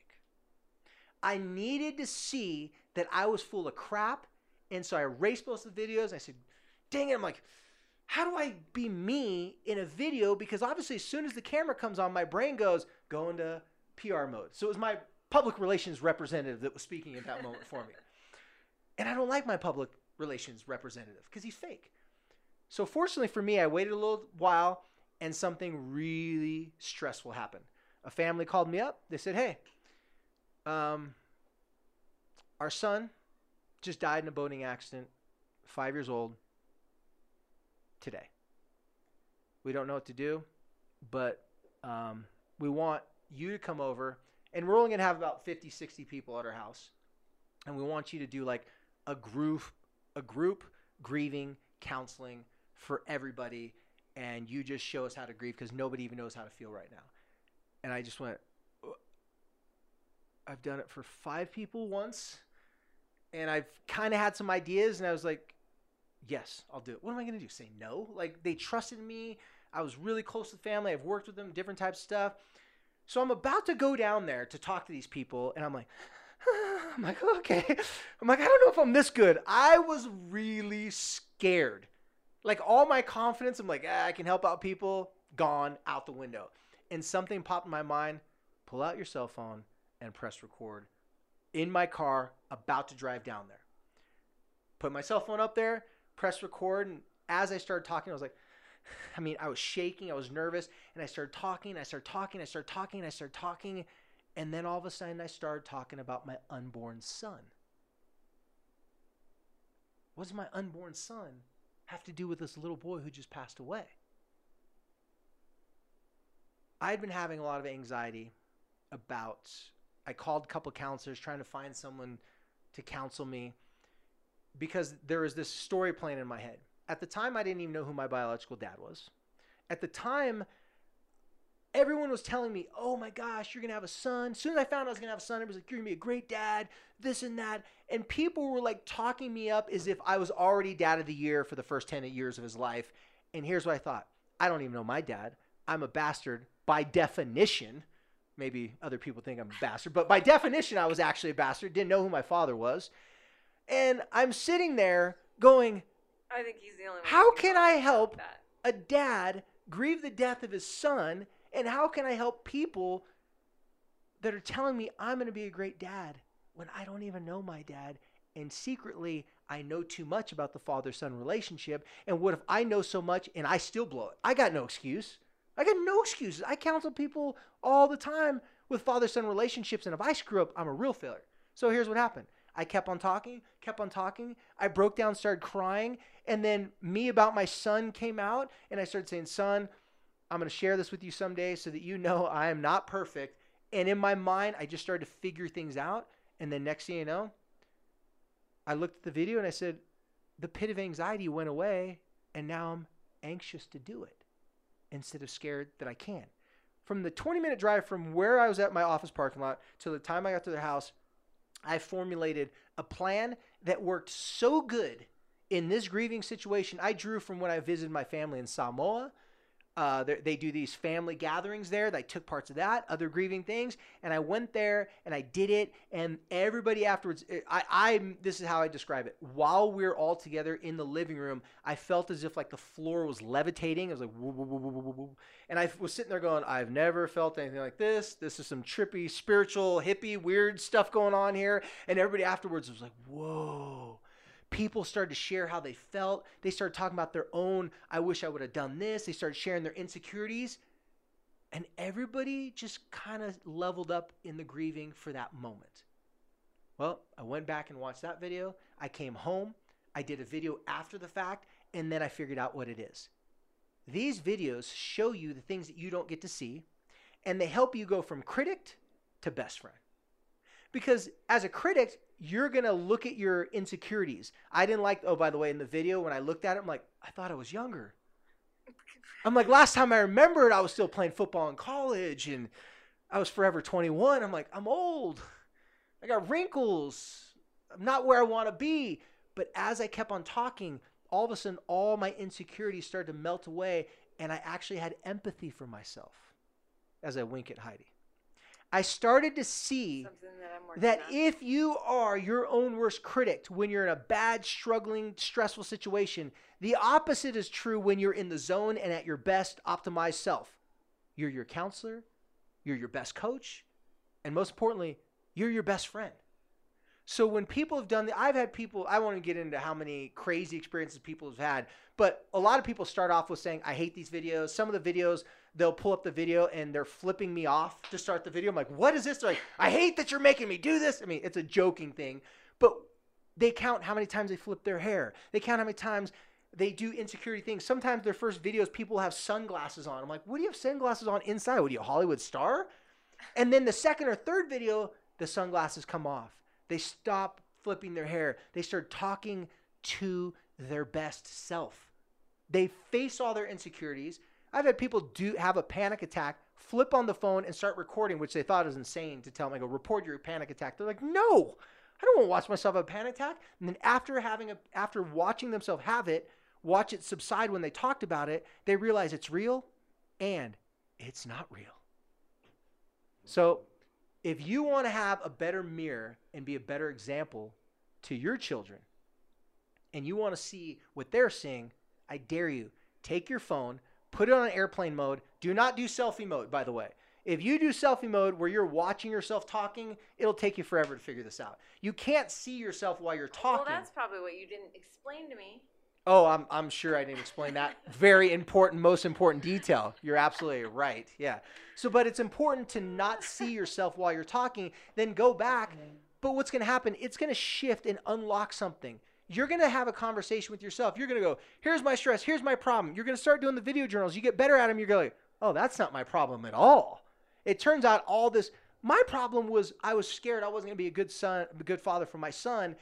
I needed to see that I was full of crap. And so I erased most of the videos. I said, dang it. I'm like, how do I be me in a video? Because obviously, as soon as the camera comes on, my brain goes, go into PR mode. So it was my public relations representative that was speaking at that moment for me. And I don't like my public relations representative because he's fake. So fortunately for me, I waited a little while and something really stressful happened. A family called me up. They said, hey, um, our son just died in a boating accident, five years old, today. We don't know what to do, but um, we want you to come over, and we're only going to have about 50, 60 people at our house. And we want you to do like a group, a group grieving counseling for everybody, and you just show us how to grieve because nobody even knows how to feel right now. And I just went, uh, I've done it for five people once, and I've kind of had some ideas, and I was like, yes, I'll do it. What am I going to do? Say no? Like they trusted me. I was really close to the family. I've worked with them, different types of stuff. So I'm about to go down there to talk to these people, and I'm like, I'm like, okay. I'm like, I don't know if I'm this good. I was really scared. Like all my confidence, I'm like, ah, I can help out people, gone out the window. And something popped in my mind pull out your cell phone and press record in my car, about to drive down there. Put my cell phone up there, press record, and as I started talking, I was like, I mean, I was shaking, I was nervous, and I started talking, I started talking, I started talking, I started talking, and then all of a sudden I started talking about my unborn son. What does my unborn son have to do with this little boy who just passed away? I had been having a lot of anxiety about I called a couple counselors trying to find someone to counsel me because there was this story playing in my head. At the time, I didn't even know who my biological dad was. At the time, everyone was telling me, "Oh my gosh, you're gonna have a son." As soon as I found I was gonna have a son, it was like, "You're gonna be a great dad," this and that, and people were like talking me up as if I was already dad of the year for the first ten years of his life. And here's what I thought: I don't even know my dad. I'm a bastard by definition. Maybe other people think I'm a bastard, but by definition, I was actually a bastard. Didn't know who my father was. And I'm sitting there going, I think he's the only one. How can I help a dad grieve the death of his son? And how can I help people that are telling me I'm going to be a great dad when I don't even know my dad? And secretly, I know too much about the father son relationship. And what if I know so much and I still blow it? I got no excuse. I got no excuses. I counsel people all the time with father son relationships. And if I screw up, I'm a real failure. So here's what happened I kept on talking, kept on talking. I broke down, started crying. And then me about my son came out. And I started saying, Son, I'm going to share this with you someday so that you know I am not perfect. And in my mind, I just started to figure things out. And then next thing you know, I looked at the video and I said, the pit of anxiety went away. And now I'm anxious to do it instead of scared that I can. From the 20 minute drive from where I was at my office parking lot to the time I got to their house, I formulated a plan that worked so good in this grieving situation. I drew from when I visited my family in Samoa. Uh, they, do these family gatherings there. I took parts of that, other grieving things, and I went there and I did it. And everybody afterwards, I, I this is how I describe it. While we are all together in the living room, I felt as if like the floor was levitating. It was like, woo, woo, woo. and I was sitting there going, I've never felt anything like this. This is some trippy, spiritual, hippie, weird stuff going on here. And everybody afterwards was like, whoa people started to share how they felt. They started talking about their own, I wish I would have done this. They started sharing their insecurities. And everybody just kind of leveled up in the grieving for that moment. Well, I went back and watched that video. I came home. I did a video after the fact, and then I figured out what it is. These videos show you the things that you don't get to see, and they help you go from critic to best friend. Because as a critic, you're gonna look at your insecurities. I didn't like. Oh, by the way, in the video when I looked at it, I'm like, I thought I was younger. I'm like, last time I remembered, I was still playing football in college, and I was forever 21. I'm like, I'm old. I got wrinkles. I'm not where I want to be. But as I kept on talking, all of a sudden, all my insecurities started to melt away, and I actually had empathy for myself as I wink at Heidi. I started to see that that if you are your own worst critic when you're in a bad, struggling, stressful situation, the opposite is true when you're in the zone and at your best optimized self. You're your counselor, you're your best coach, and most importantly, you're your best friend. So when people have done the, I've had people, I won't get into how many crazy experiences people have had, but a lot of people start off with saying, I hate these videos. Some of the videos, they'll pull up the video and they're flipping me off to start the video. I'm like, what is this? They're like, I hate that you're making me do this. I mean, it's a joking thing, but they count how many times they flip their hair. They count how many times they do insecurity things. Sometimes their first videos, people have sunglasses on. I'm like, what do you have sunglasses on inside? What are you, a Hollywood star? And then the second or third video, the sunglasses come off. They stop flipping their hair. They start talking to their best self. They face all their insecurities. I've had people do have a panic attack, flip on the phone and start recording, which they thought was insane to tell them, I go, report your panic attack. They're like, no, I don't want to watch myself have a panic attack. And then after having a after watching themselves have it, watch it subside when they talked about it, they realize it's real and it's not real. So if you want to have a better mirror and be a better example to your children, and you want to see what they're seeing, I dare you, take your phone, put it on airplane mode. Do not do selfie mode, by the way. If you do selfie mode where you're watching yourself talking, it'll take you forever to figure this out. You can't see yourself while you're talking. Well, that's probably what you didn't explain to me. Oh, I'm, I'm sure I didn't explain that. Very important, most important detail. You're absolutely right. Yeah. So, but it's important to not see yourself while you're talking, then go back. But what's going to happen? It's going to shift and unlock something. You're going to have a conversation with yourself. You're going to go, here's my stress, here's my problem. You're going to start doing the video journals. You get better at them. You're going, oh, that's not my problem at all. It turns out all this, my problem was I was scared I wasn't going to be a good son, a good father for my son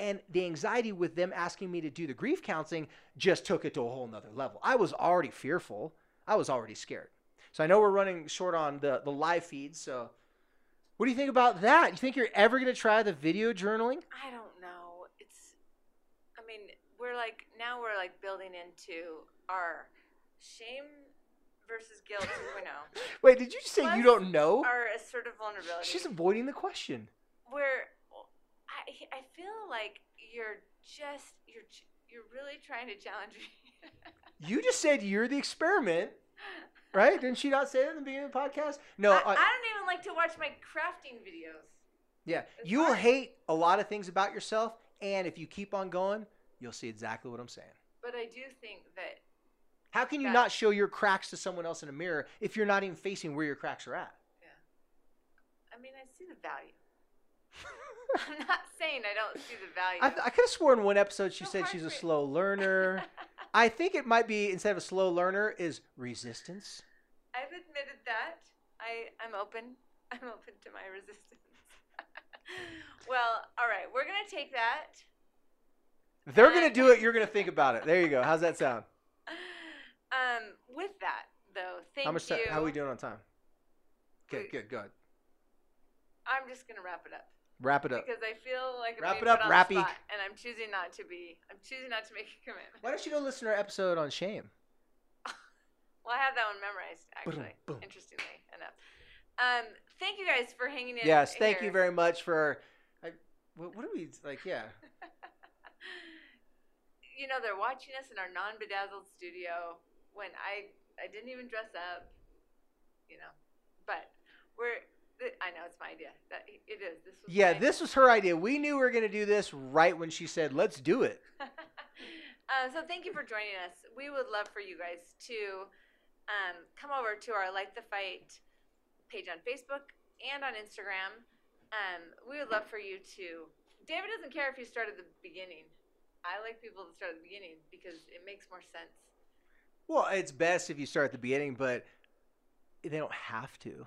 and the anxiety with them asking me to do the grief counseling just took it to a whole nother level. I was already fearful. I was already scared. So I know we're running short on the, the live feed. So what do you think about that? You think you're ever going to try the video journaling? I don't know. It's, I mean, we're like now we're like building into our shame versus guilt 2.0. Wait, did you just say you don't know? Our assertive vulnerability. She's avoiding the question. where I I feel like you're just you're you're really trying to challenge me. You just said you're the experiment, right? Didn't she not say that in the beginning of the podcast? No, I, I- I don't even like to watch my crafting videos. Yeah, It's you will hate a lot of things about yourself, and if you keep on going, you'll see exactly what I'm saying. But I do think that How can you not show your cracks to someone else in a mirror if you're not even facing where your cracks are at? Yeah. I mean I see the value. I'm not saying I don't see the value. I, I could have sworn one episode she said she's a slow learner. I think it might be instead of a slow learner is resistance. I've admitted that. I I'm open. I'm open to my resistance. well, all right, we're gonna take that. They're gonna do it, you're gonna think about it. There you go. How's that sound? Um, with that though, thank how much you. time? How are we doing on time? Good, We- good, good. I'm just gonna wrap it up Wrap it up. because I feel like I'm Wrap it up, put on Rappy. spot, and I'm choosing not to be. I'm choosing not to make a commitment. Why don't you go listen to our episode on shame? Well, I have that one memorized actually. boom. Interestingly enough. Um, thank you guys for hanging in. Yes, thank you very much for. I, what, what do we like? Yeah. you know they're watching us in our non-bedazzled studio when I I didn't even dress up, you know, but we're I know it's my idea that it is this was Yeah, this was her idea. We knew we were gonna do this right when she said, "Let's do it." uh, so thank you for joining us. We would love for you guys to um, come over to our Light the Fight page on Facebook and on Instagram. Um, we would love for you to. David doesn't care if you start at the beginning. I like people to start at the beginning because it makes more sense. Well, it's best if you start at the beginning, but they don't have to.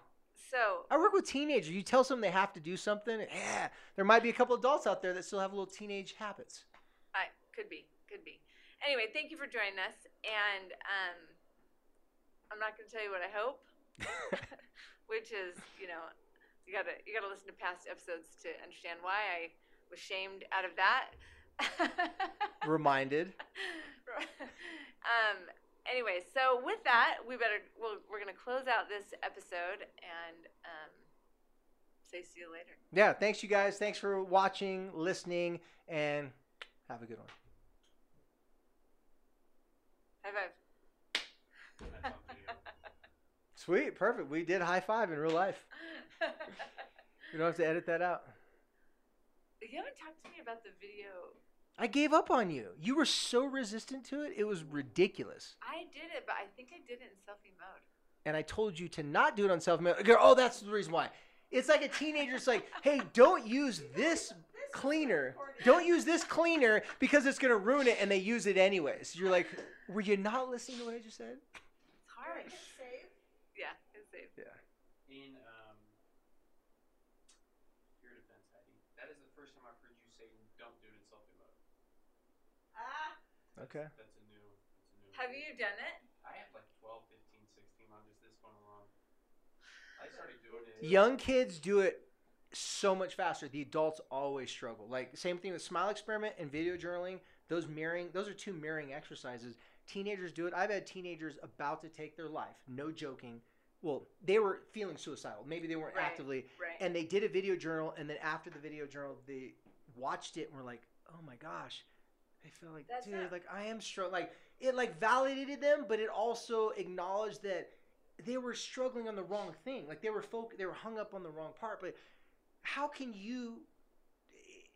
So I work with teenagers. You tell them they have to do something. Yeah, there might be a couple adults out there that still have little teenage habits. I could be, could be. Anyway, thank you for joining us, and um, I'm not going to tell you what I hope, which is, you know, you gotta you gotta listen to past episodes to understand why I was shamed out of that. Reminded. um. Anyway, so with that, we better we'll, we're gonna close out this episode and um, say see you later. Yeah, thanks you guys. Thanks for watching, listening, and have a good one. High five. That's on video. Sweet, perfect. We did high five in real life. You don't have to edit that out. you haven't talked to me about the video. I gave up on you. You were so resistant to it. It was ridiculous. I did it, but I think I did it in selfie mode. And I told you to not do it on self Oh, that's the reason why. It's like a teenager. It's like, hey, don't use this cleaner. Don't use this cleaner because it's gonna ruin it, and they use it anyways. You're like, were you not listening to what I just said? It's hard. Hit save. Yeah, it's safe. In um, your defense, Heidi, that is the first time I've heard you say don't do it in selfie mode. Ah. Okay. That's a new. That's a new. Have you done it? I have like 12, 15, 16 on just this one alone. I started doing it. Young kids do it so much faster. The adults always struggle. Like same thing with smile experiment and video journaling. Those mirroring, those are two mirroring exercises. Teenagers do it. I've had teenagers about to take their life. No joking. Well, they were feeling suicidal. Maybe they weren't Right. actively, Right. and they did a video journal. And then after the video journal, they watched it and were like, "Oh my gosh." I feel like, That's dude, not- like I am struggling. Like it, like validated them, but it also acknowledged that they were struggling on the wrong thing. Like they were folk, they were hung up on the wrong part. But how can you?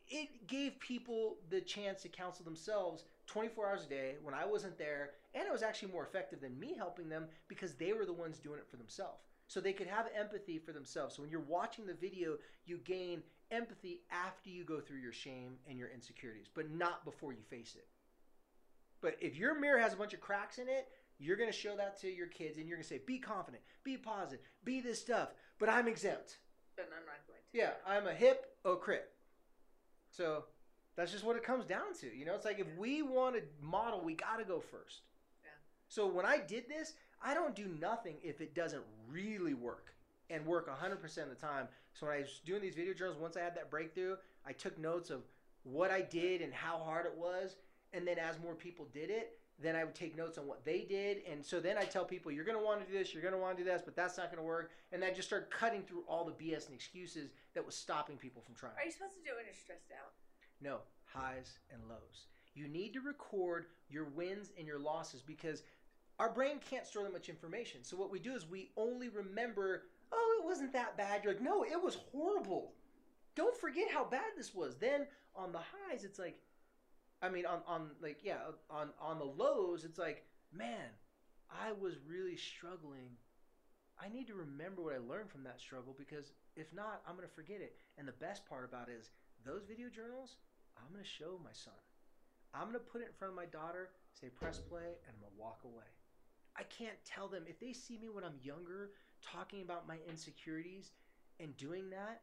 It gave people the chance to counsel themselves 24 hours a day when I wasn't there, and it was actually more effective than me helping them because they were the ones doing it for themselves. So they could have empathy for themselves. So when you're watching the video, you gain empathy after you go through your shame and your insecurities, but not before you face it. But if your mirror has a bunch of cracks in it, you're going to show that to your kids and you're going to say, be confident, be positive, be this stuff, but I'm exempt. But I'm not going to. Yeah, I'm a hip o crit. So that's just what it comes down to. You know, it's like if we want to model, we got to go first. Yeah. So when I did this, I don't do nothing if it doesn't really work and work 100% of the time. So when I was doing these video journals, once I had that breakthrough, I took notes of what I did and how hard it was. And then as more people did it, then I would take notes on what they did. And so then I tell people, you're going to want to do this, you're going to want to do this, but that's not going to work. And I just start cutting through all the BS and excuses that was stopping people from trying. Are you supposed to do it when you're stressed out? No, highs and lows. You need to record your wins and your losses because our brain can't store that much information. So what we do is we only remember, oh, it wasn't that bad. You're like, no, it was horrible. Don't forget how bad this was. Then on the highs, it's like, I mean, on, on like, yeah, on, on the lows, it's like, man, I was really struggling. I need to remember what I learned from that struggle because if not, I'm going to forget it. And the best part about it is those video journals, I'm going to show my son. I'm going to put it in front of my daughter, say press play, and I'm going to walk away. I can't tell them if they see me when I'm younger talking about my insecurities and doing that,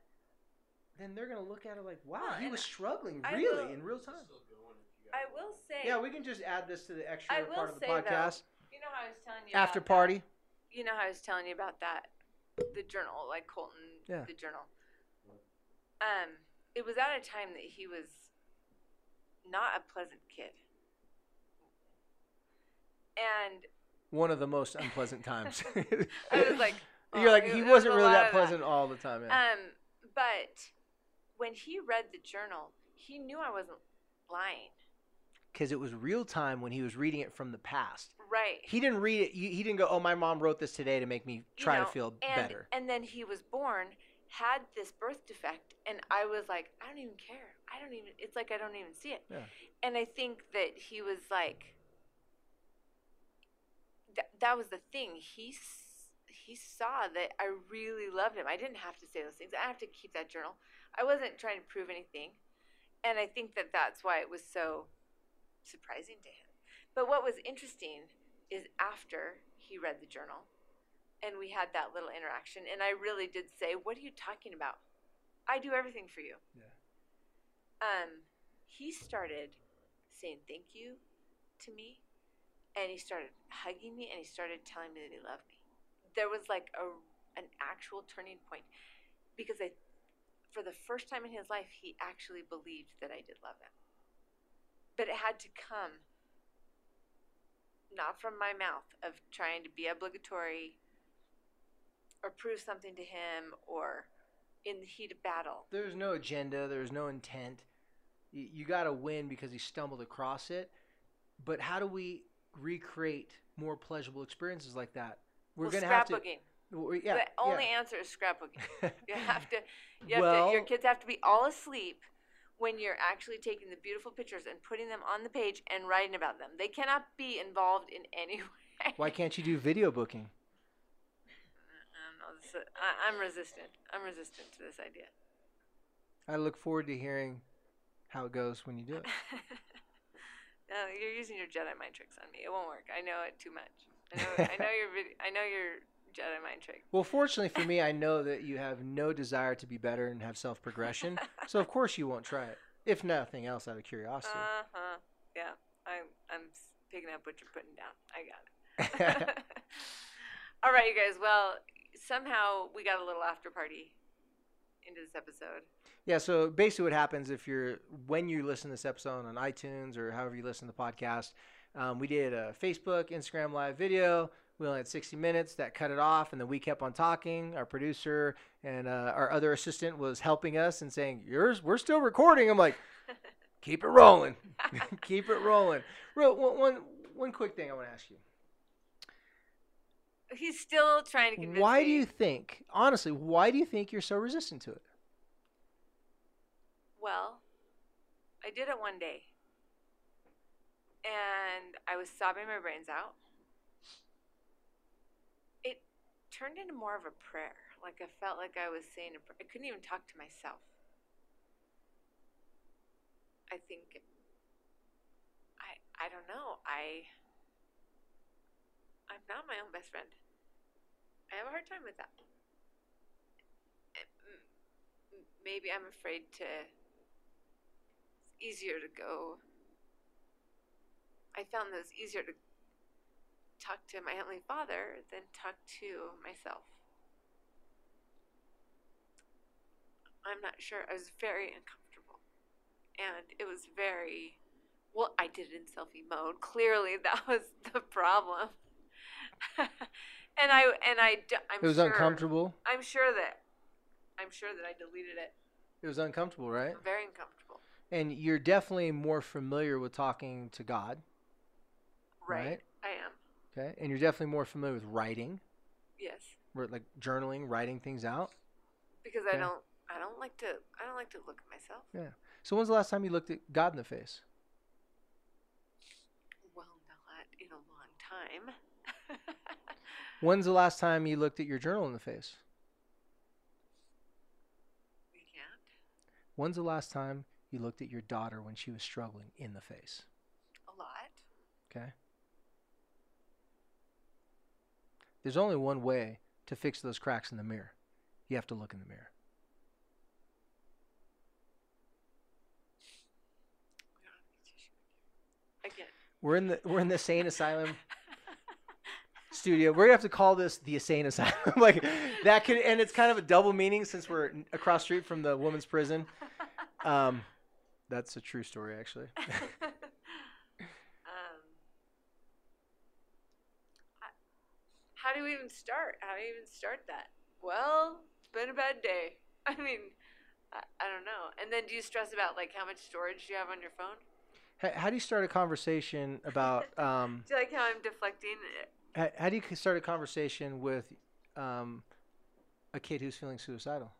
then they're going to look at it like, wow, Well, he was struggling I really will- in real time. still going if you I will say. Yeah, we can just add this to the extra part of the say, though, podcast. You know how I was telling you After about party. That, you know how I was telling you about that, the journal, like Colton, Yeah. the journal. Um, it was at a time that he was not a pleasant kid, and One of the most unpleasant times. I was like, You're oh, like, it- he it was wasn't a really that pleasant all the time. Yeah. Um, but when he read the journal, he knew I wasn't lying. Because it was real time when he was reading it from the past. Right. He didn't read it. He he didn't go, oh, my mom wrote this today to make me You try know, to feel and, better. And then he was born, had this birth defect, and I was like, I don't even care. I don't even. It's like I don't even see it. Yeah. And I think that he was like, that that was the thing. He he saw that I really loved him. I didn't have to say those things. I have to keep that journal. I wasn't trying to prove anything, and I think that that's why it was so surprising to him. But what was interesting is after he read the journal and we had that little interaction. And I really did say, "What are you talking about? I do everything for you." Yeah. Um, he started saying thank you to me, and he started hugging me, and he started telling me that he loved me. There was like a an actual turning point because I, for the first time in his life, he actually believed that I did love him. But it had to come not from my mouth of trying to be obligatory or prove something to him or in the heat of battle. There's no agenda. There's no intent. You, you got to win because he stumbled across it. But how do we recreate more pleasurable experiences like that? We're well, have to. scrapbooking. well, Yeah. the only answer is scrapbooking. You have to. You have well, to. Your kids have to be all asleep when you're actually taking the beautiful pictures and putting them on the page and writing about them. They cannot be involved in any way. why can't you do video booking? I know, I, I'm resistant. I'm resistant to this idea. I look forward to hearing how it goes when you do it. no, you're using your Jedi mind tricks on me. It won't work. I know it too much. I know. I know your. vid- I know your Jedi mind trick. Well, fortunately for me, I know that you have no desire to be better and have self progression. so, of course, you won't try it. If nothing else, out of curiosity. Uh huh. Yeah. I'm. I'm picking up what you're putting down. I got it. All right, you guys. Well, somehow we got a little after party into this episode. Yeah, so basically, what happens if you're when you listen to this episode on iTunes or however you listen to the podcast, um, we did a Facebook, Instagram live video. We only had 60 minutes. That cut it off, and then we kept on talking. Our producer and uh, our other assistant was helping us and saying, "Yours, we're still recording." I'm like, "Keep it rolling, keep it rolling." Real, one, one, one quick thing I want to ask you: He's still trying to convince Why me. do you think, honestly, why do you think you're so resistant to it? Well, I did it one day. And I was sobbing my brains out. It turned into more of a prayer. Like I felt like I was saying a prayer. I couldn't even talk to myself. I think I I don't know. I I'm not my own best friend. I have a hard time with that. Maybe I'm afraid to it's easier to go. I found that it's easier to talk to my Heavenly Father than talk to myself. I'm not sure. I was very uncomfortable. And it was very, well, I did it in selfie mode. Clearly, that was the problem. and I, and I, I'm It was sure, uncomfortable. I'm sure that, I'm sure that I deleted it. It was uncomfortable, right? Very uncomfortable. And you're definitely more familiar with talking to God, Right. Right. I am. okay? And you're definitely more familiar with writing, Yes. or like journaling, writing things out. Because I don't I don't like to I don't like to look at myself. Yeah. So when's the last time you looked at God in the face? Well, not in a long time. When's the last time you looked at your journal in the face? we can't. When's the last time you looked at your daughter when she was struggling in the face? A lot. Okay. There's only one way to fix those cracks in the mirror. You have to look in the mirror. We don't have any tissue in here. Again. We're in the we're in the sane asylum studio. We're gonna have to call this the insane asylum. like that could, and it's kind of a double meaning since we're across street from the women's prison. Um, that's a true story, actually. um, I- how do we even start? How do you even start that? Well, it's been a bad day. I mean, I, I don't know. And then do you stress about like how much storage do you have on your phone? how, how do you start a conversation about? Um, Do you like how I'm deflecting? how, how do you start a conversation with um, a kid who's feeling suicidal?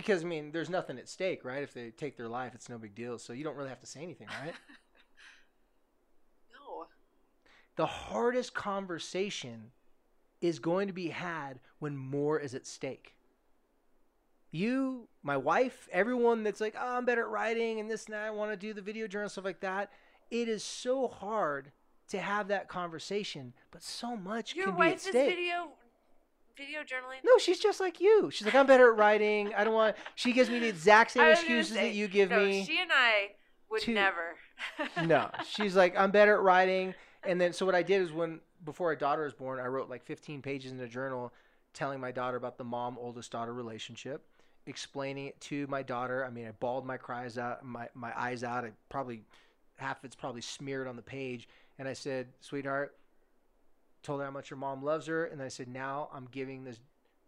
Because I mean, there's nothing at stake, right? If they take their life, it's no big deal. So you don't really have to say anything, right? No. the hardest conversation is going to be had when more is at stake. you, my wife, everyone that's like, oh, I'm better at writing and this and that. I want to do the video journal stuff like that. It is so hard to have that conversation, but so much Your can be at wife is stake. video video journaling. No, she's just like you. She's like, I'm better at writing. I don't want. She gives me the exact same I was gonna excuses say, that you give no, me. she and I would to- never. no, she's like, I'm better at writing. And then, so what I did is when before our daughter was born, I wrote like 15 pages in a journal, telling my daughter about the mom oldest daughter relationship, explaining it to my daughter. I mean, I bawled my cries out, my my eyes out. I probably half of it's probably smeared on the page. And I said, sweetheart, told her how much your mom loves her. And I said, now I'm giving this.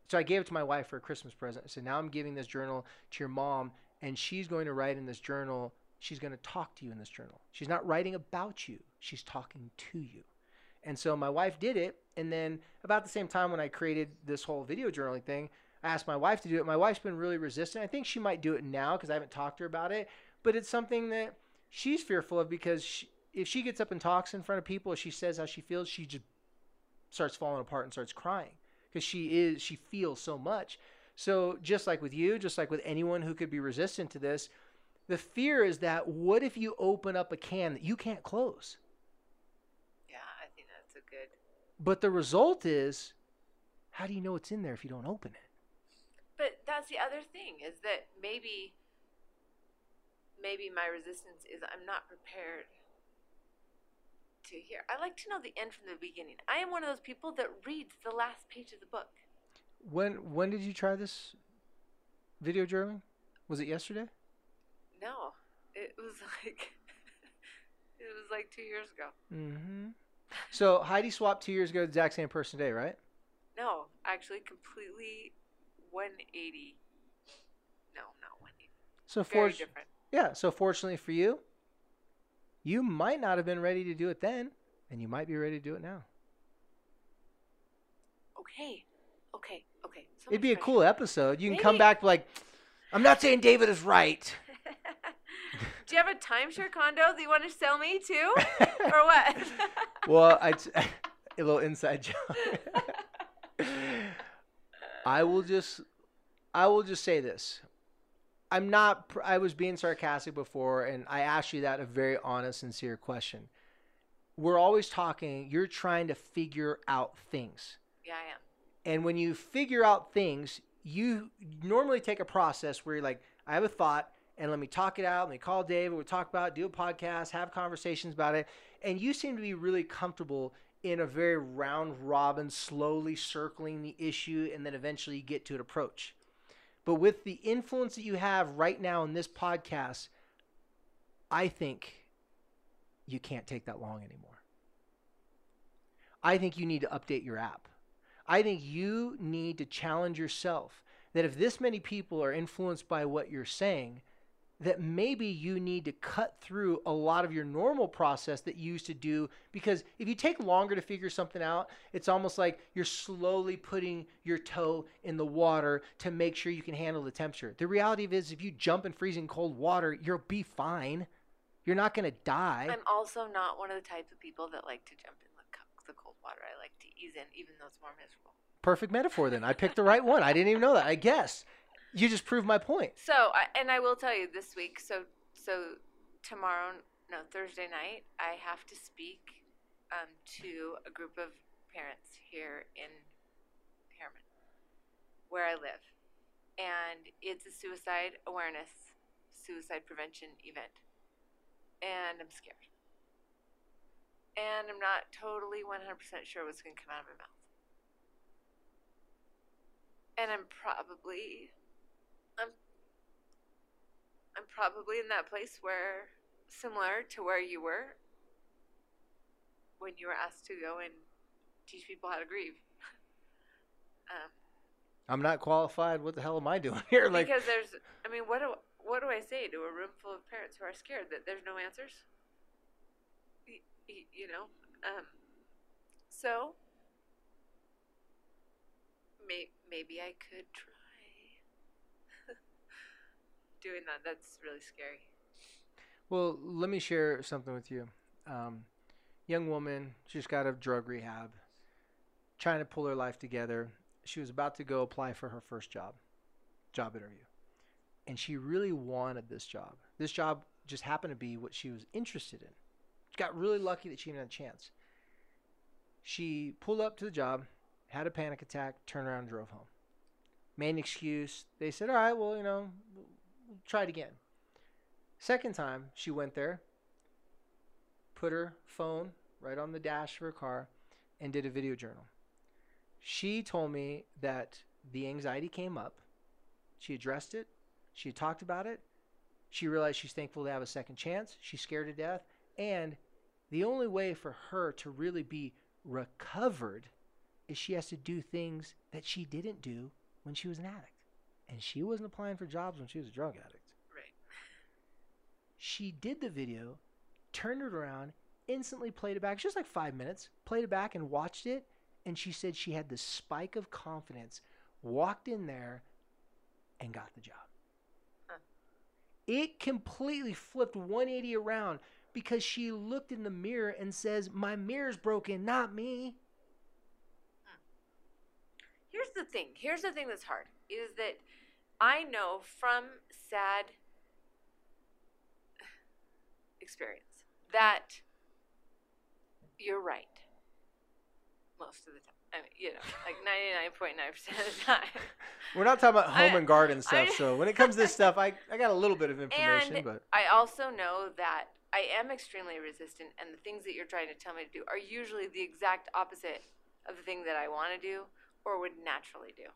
So I gave it to my wife for a Christmas present. I said, now I'm giving this journal to your mom, and she's going to write in this journal. She's going to talk to you in this journal. She's not writing about you. She's talking to you. And so my wife did it. And then about the same time when I created this whole video journaling thing, I asked my wife to do it. My wife's been really resistant. I think she might do it now because I haven't talked to her about it. But it's something that she's fearful of because she, if she gets up and talks in front of people, she says how she feels, she just starts falling apart and starts crying because she is she feels so much. So just like with you, just like with anyone who could be resistant to this, the fear is that what if you open up a can that you can't close? yeah, I think that's a good. But the result is, how do you know it's in there if you don't open it? But that's the other thing is that maybe maybe my resistance is I'm not prepared to hear. I like to know the end from the beginning. I am one of those people that reads the last page of the book. When when did you try this video journaling? Was it yesterday? No, it was like it was like two years ago. Mm-hmm. So Heidi Swapp two years ago, the exact same person today, right? No, actually, completely 180. No, not 180. So Very for different. yeah, so fortunately for you, you might not have been ready to do it then, and you might be ready to do it now. Okay, okay, okay. So It'd be a pressure. cool episode. You can come back like, I'm not saying David is right. Do you have a timeshare condo that you want to sell me too, or what? well, I t- a little inside joke. I will just, I will just say this. I'm not. I was being sarcastic before, and I asked you that a very honest, sincere question. We're always talking. You're trying to figure out things. yeah, I am. And when you figure out things, you normally take a process where you're like, I have a thought and let me talk it out. Let me call David. We'll talk about it, do a podcast, have conversations about it. And you seem to be really comfortable in a very round robin, slowly circling the issue and then eventually you get to an approach. But with the influence that you have right now in this podcast, I think you can't take that long anymore. I think you need to update your app. I think you need to challenge yourself that if this many people are influenced by what you're saying, that maybe you need to cut through a lot of your normal process that you used to do because if you take longer to figure something out, it's almost like you're slowly putting your toe in the water to make sure you can handle the temperature. The reality is if you jump in freezing cold water, you'll be fine. You're not going to die. I'm also not one of the types of people that like to jump in the, the cold water. I like to ease in, even though it's more miserable. Perfect metaphor then. I picked the right one. I didn't even know that. I guess. You just proved my point. So, and I will tell you this week. So, so tomorrow, no Thursday night, I have to speak um, to a group of parents here in Herriman, where I live, and it's a suicide awareness, suicide prevention event, and I'm scared, and I'm not totally 100% sure what's going to come out of my mouth, and I'm probably I'm I'm probably in that place where, similar to where you were, when you were asked to go and teach people how to grieve. um, I'm not qualified. What the hell am I doing here? Like, because there's, I mean, what do what do I say to a room full of parents who are scared that there's no answers? Y- y- You know, um, so may, maybe I could try doing that. That's really scary. well, let me share something with you. Um, young woman, she just got out of drug rehab, trying to pull her life together. She was about to go apply for her first job. job interview. And she really wanted this job. This job just happened to be what she was interested in. She got really lucky that she even had a chance. She pulled up to the job, had a panic attack, turned around, drove home. Made an excuse. They said, All right, well, you know, try it again. Second time, she went there, put her phone right on the dash of her car, and did a video journal. She told me that the anxiety came up. She addressed it. She talked about it. She realized she's thankful to have a second chance. She's scared to death. And the only way for her to really be recovered is she has to do things that she didn't do when she was an addict. And she wasn't applying for jobs when she was a drug addict. Right. She did the video, turned it around, instantly played it back, just like five minutes, played it back and watched it. And she said she had this spike of confidence, walked in there, and got the job. Huh. It completely flipped 180 around because she looked in the mirror and says, My mirror's broken, not me. Hmm. Here's the thing. Here's the thing that's hard is that I know from sad experience that you're right most of the time. I mean, you know, like 99.9% of the time. We're not talking about home I- and garden stuff, I- so when it comes to this stuff, I, I got a little bit of information, And but I also know that I am extremely resistant, and the things that you're trying to tell me to do are usually the exact opposite of the thing that I want to do or would naturally do.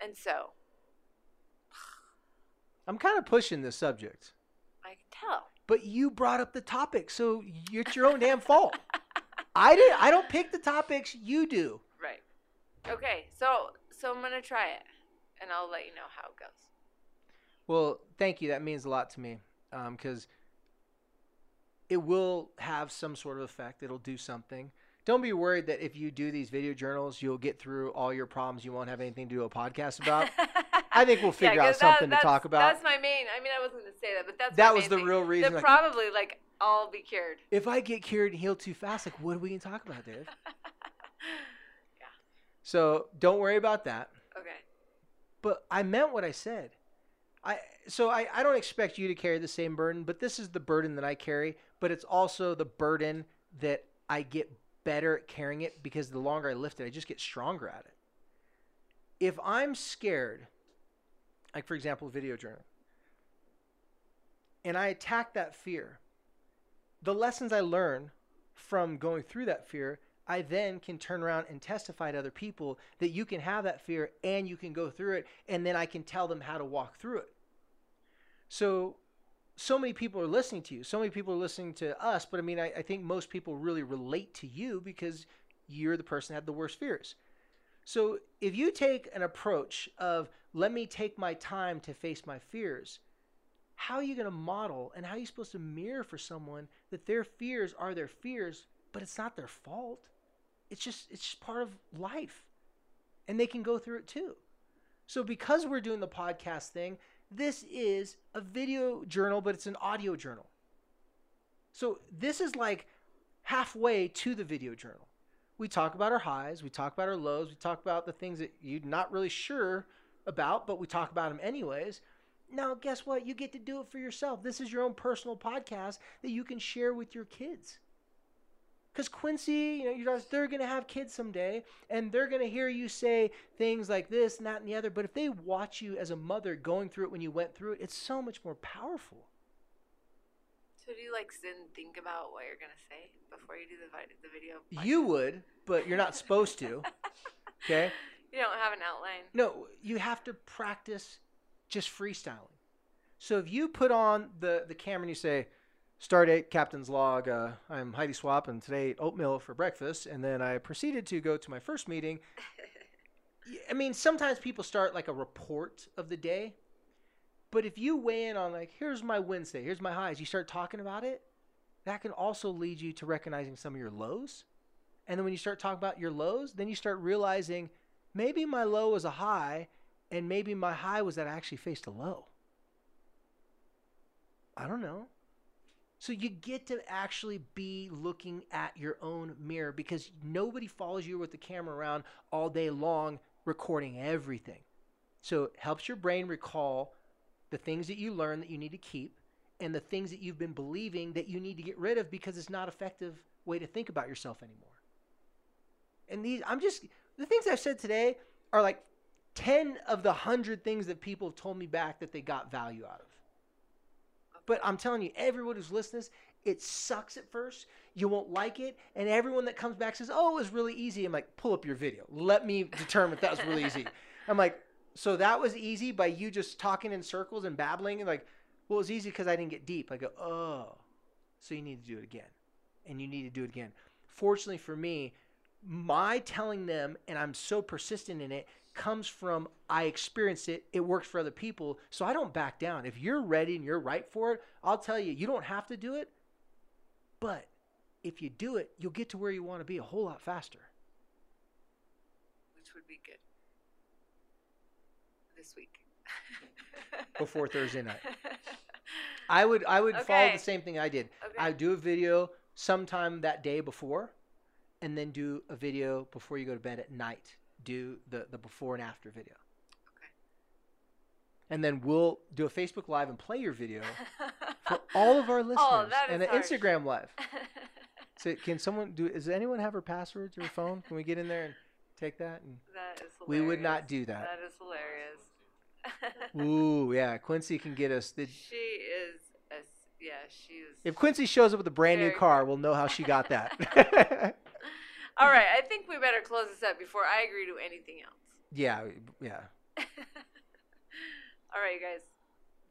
And so I'm kind of pushing this subject. I can tell. But you brought up the topic, so it's your own damn fault. I did. I don't pick the topics. You do. Right. Okay. So so I'm gonna try it, and I'll let you know how it goes. Well, thank you. That means a lot to me um, because it will have some sort of effect. It'll do something. Don't be worried that if you do these video journals, you'll get through all your problems. You won't have anything to do a podcast about. I think we'll figure out 'cause that- something to talk about. That's my main. I mean, I wasn't gonna say that, but that's That was the thing. real reason. That like, probably like all be cured. if I get cured and healed too fast, like what are we gonna talk about, Dave? Yeah. So don't worry about that. okay. But I meant what I said. I so I, I don't expect you to carry the same burden, but this is the burden that I carry, but it's also the burden that I get better at carrying it because the longer I lift it, I just get stronger at it. If I'm scared, like for example, video journal, and I attack that fear, the lessons I learn from going through that fear, I then can turn around and testify to other people that you can have that fear and you can go through it, and then I can tell them how to walk through it. So, so many people are listening to you. So many people are listening to us, but I mean, I, I think most people really relate to you because you're the person that had the worst fears. So, if you take an approach of let me take my time to face my fears, how are you going to model and how are you supposed to mirror for someone that their fears are their fears, but it's not their fault? It's just it's just part of life. And they can go through it too. So because we're doing the podcast thing, this is a video journal, but it's an audio journal. So this is like halfway to the video journal. We talk about our highs, we talk about our lows, we talk about the things that you're not really sure about, but we talk about them anyways. Now, guess what? You get to do it for yourself. This is your own personal podcast that you can share with your kids. Because Quincy, you know, you're just, they're going to have kids someday, and they're going to hear you say things like this and that and the other. But if they watch you as a mother going through it when you went through it, it's so much more powerful. So do you like sit and think about what you're gonna say before you do the the video? You would, but you're not supposed to. Okay? You don't have an outline. No, you have to practice just freestyling. So if you put on the, the camera and you say, Start date, captain's log, uh, I'm Heidi Swapp, and today ate oatmeal for breakfast, and then I proceeded to go to my first meeting. I mean, sometimes people start like a report of the day, but if you weigh in on, like, here's my Wednesday, here's my highs, you start talking about it, that can also lead you to recognizing some of your lows. And then when you start talking about your lows, then you start realizing maybe my low was a high, and maybe my high was that I actually faced a low. I don't know. So you get to actually be looking at your own mirror because nobody follows you with the camera around all day long recording everything. So it helps your brain recall the things that you learn that you need to keep and the things that you've been believing that you need to get rid of because it's not effective way to think about yourself anymore. And these I'm just the things I've said today are like 10 of the 100 things that people have told me back that they got value out of. But I'm telling you, everyone who's listening, to this, it sucks at first. You won't like it, and everyone that comes back says, "Oh, it was really easy." I'm like, "Pull up your video. Let me determine if that was really easy." I'm like, "So that was easy by you just talking in circles and babbling?" And like, "Well, it was easy because I didn't get deep." I go, "Oh, so you need to do it again, and you need to do it again." Fortunately for me, my telling them, and I'm so persistent in it, comes from I experienced it. It works for other people. So I don't back down. If you're ready and you're right for it, I'll tell you, you don't have to do it. But if you do it, you'll get to where you want to be a whole lot faster. which would be good this week. Before Thursday night. I would I would follow the same thing I did. Okay. I do a video sometime that day before and then do a video before you go to bed at night. Do the, the before and after video. Okay. And then we'll do a Facebook Live and play your video for all of our oh, listeners Oh, and an harsh. Instagram Live. So can someone do? Does anyone have her password to her phone? Can we get in there and take that? And that is hilarious. we would not do that. That is hilarious. Ooh, yeah. Quincy can get us. The, she is, a, yeah, she is. if Quincy shows up with a brand new car, we'll know how she got that. All right, I think we better close this up before I agree to anything else. yeah, yeah. All right, you guys.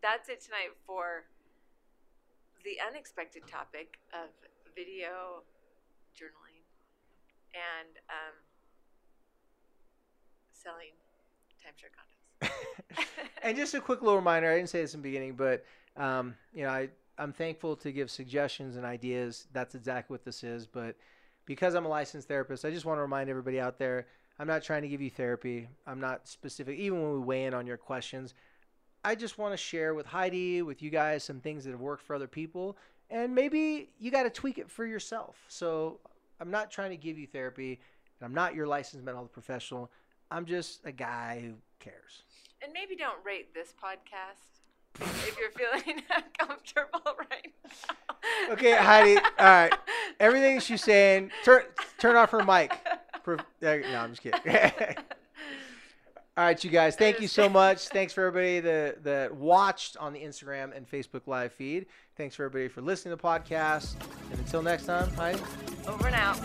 That's it tonight for the unexpected topic of video journaling and um, selling timeshare condos. and just a quick little reminder i didn't say this in the beginning but um, you know I, i'm thankful to give suggestions and ideas that's exactly what this is but because i'm a licensed therapist i just want to remind everybody out there i'm not trying to give you therapy. I'm not specific even when we weigh in on your questions i just want to share with heidi with you guys some things that have worked for other people and maybe you got to tweak it for yourself. So i'm not trying to give you therapy and i'm not your licensed mental health professional. I'm just a guy who cares. And maybe don't rate this podcast if you're feeling uncomfortable right now. Okay, Heidi. All right. Everything she's saying, turn turn off her mic. Uh, no, I'm just kidding. All right, you guys. Thank you so much. Thanks for everybody that that watched on the Instagram and Facebook live feed. Thanks for everybody for listening to the podcast. And until next time, Heidi. Over and out.